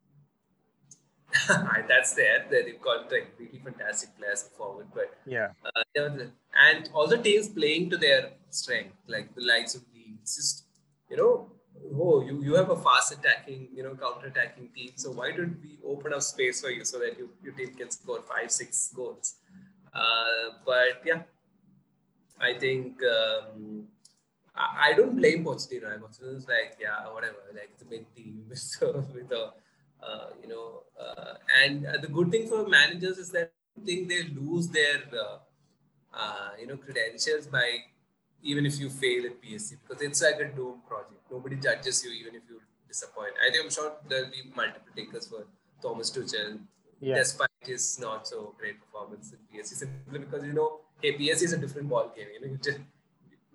that's there. They've got like really fantastic players forward, but yeah, uh, and the teams playing to their strength, like the likes of Leeds. Just you know, oh, you, you have a fast attacking, you know, counter attacking team. So why don't we open up space for you so that you, your team can score five, six goals? Uh, but yeah, I think um, I, I, don't blame Pochettino. Pochettino is like, yeah, whatever, like it's a big team with a, uh, you know, uh, and uh, the good thing for managers is that I think they lose their, uh, uh, you know, credentials by even if you fail at PSG because it's like a doomed project. Nobody judges you even if you disappoint. I think I'm sure there'll be multiple takers for Thomas Tuchel, yeah. despite his not so great performance in PSG, simply because you know, hey, PSG is a different ball game. You know, you just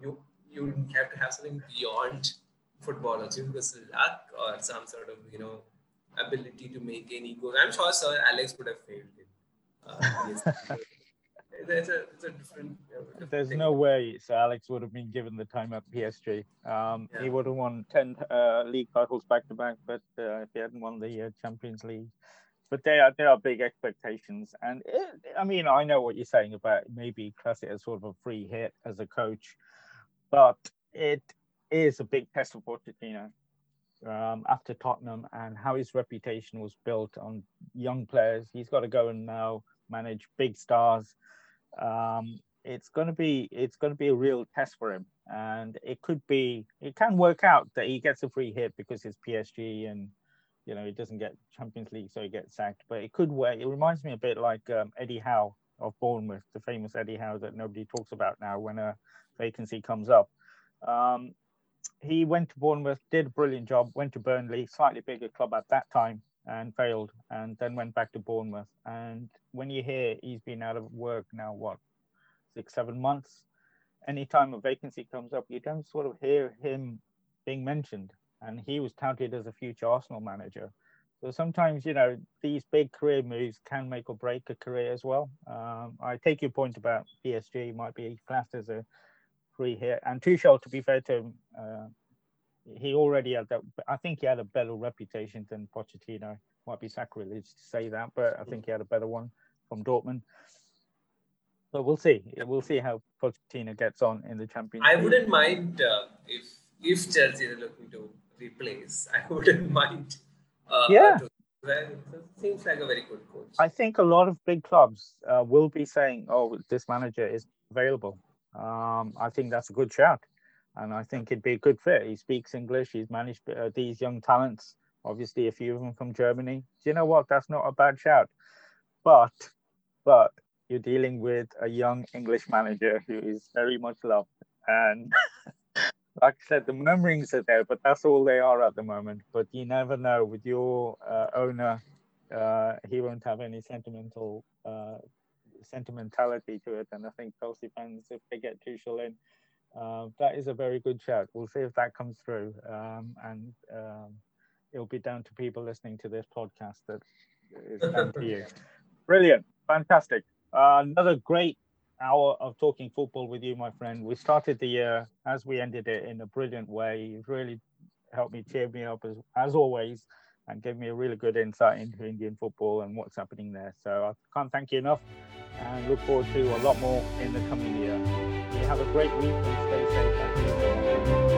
you you have to have something beyond football also because luck or some sort of you know ability to make any goal. I'm sure Sir Alex would have failed it. Uh, there's a, it's a different. There's thing. no way Sir Alex would have been given the time at PSG. Um, yeah. He would have won ten uh, league titles back to back, but uh, if he hadn't won the uh, Champions League, but there are there are big expectations, and it, I mean I know what you're saying about maybe class it as sort of a free hit as a coach, but it is a big test for Pochettino. Um, after Tottenham and how his reputation was built on young players, he's got to go and now manage big stars um, it's going to be it's going to be a real test for him, and it could be it can work out that he gets a free hit because it's PSG and you know he doesn't get Champions League, so he gets sacked. But it could work. It reminds me a bit like um, Eddie Howe of Bournemouth, the famous Eddie Howe that nobody talks about now when a vacancy comes up. Um, he went to Bournemouth, did a brilliant job, went to Burnley, slightly bigger club at that time, and failed, and then went back to Bournemouth. And when you hear he's been out of work now, what, six, seven months? Anytime a vacancy comes up, you don't sort of hear him being mentioned. And he was touted as a future Arsenal manager. So sometimes, you know, these big career moves can make or break a career as well. Um, I take your point about PSG might be classed as a free hit. And Tuchel, to be fair to him, uh, he already had that. I think he had a better reputation than Pochettino. Might be sacrilege to say that, but I think he had a better one from Dortmund. But we'll see. We'll see how Pochettino gets on in the Champions. I wouldn't mind uh, if if Chelsea are looking to replace. I wouldn't mind. Uh, yeah. Well, seems like a very good coach. I think a lot of big clubs uh, will be saying, "Oh, this manager is available." Um, I think that's a good shout, and I think it'd be a good fit. He speaks English. He's managed uh, these young talents. Obviously, a few of them from Germany. Do you know what? That's not a bad shout. But, but you're dealing with a young English manager who is very much loved, and like I said, the murmurings are there, but that's all they are at the moment. But you never know with your uh, owner, uh, he won't have any sentimental uh, sentimentality to it. And I think Chelsea fans, if they get Tuchel in, uh, that is a very good shout. We'll see if that comes through. Um, and um, it'll be down to people listening to this podcast that is down to you. Brilliant, fantastic. Uh, another great hour of talking football with you, my friend. We started the year as we ended it in a brilliant way. You've really helped me cheer me up as, as always and gave me a really good insight into Indian football and what's happening there. So I can't thank you enough and look forward to a lot more in the coming year. Have a great week and stay safe.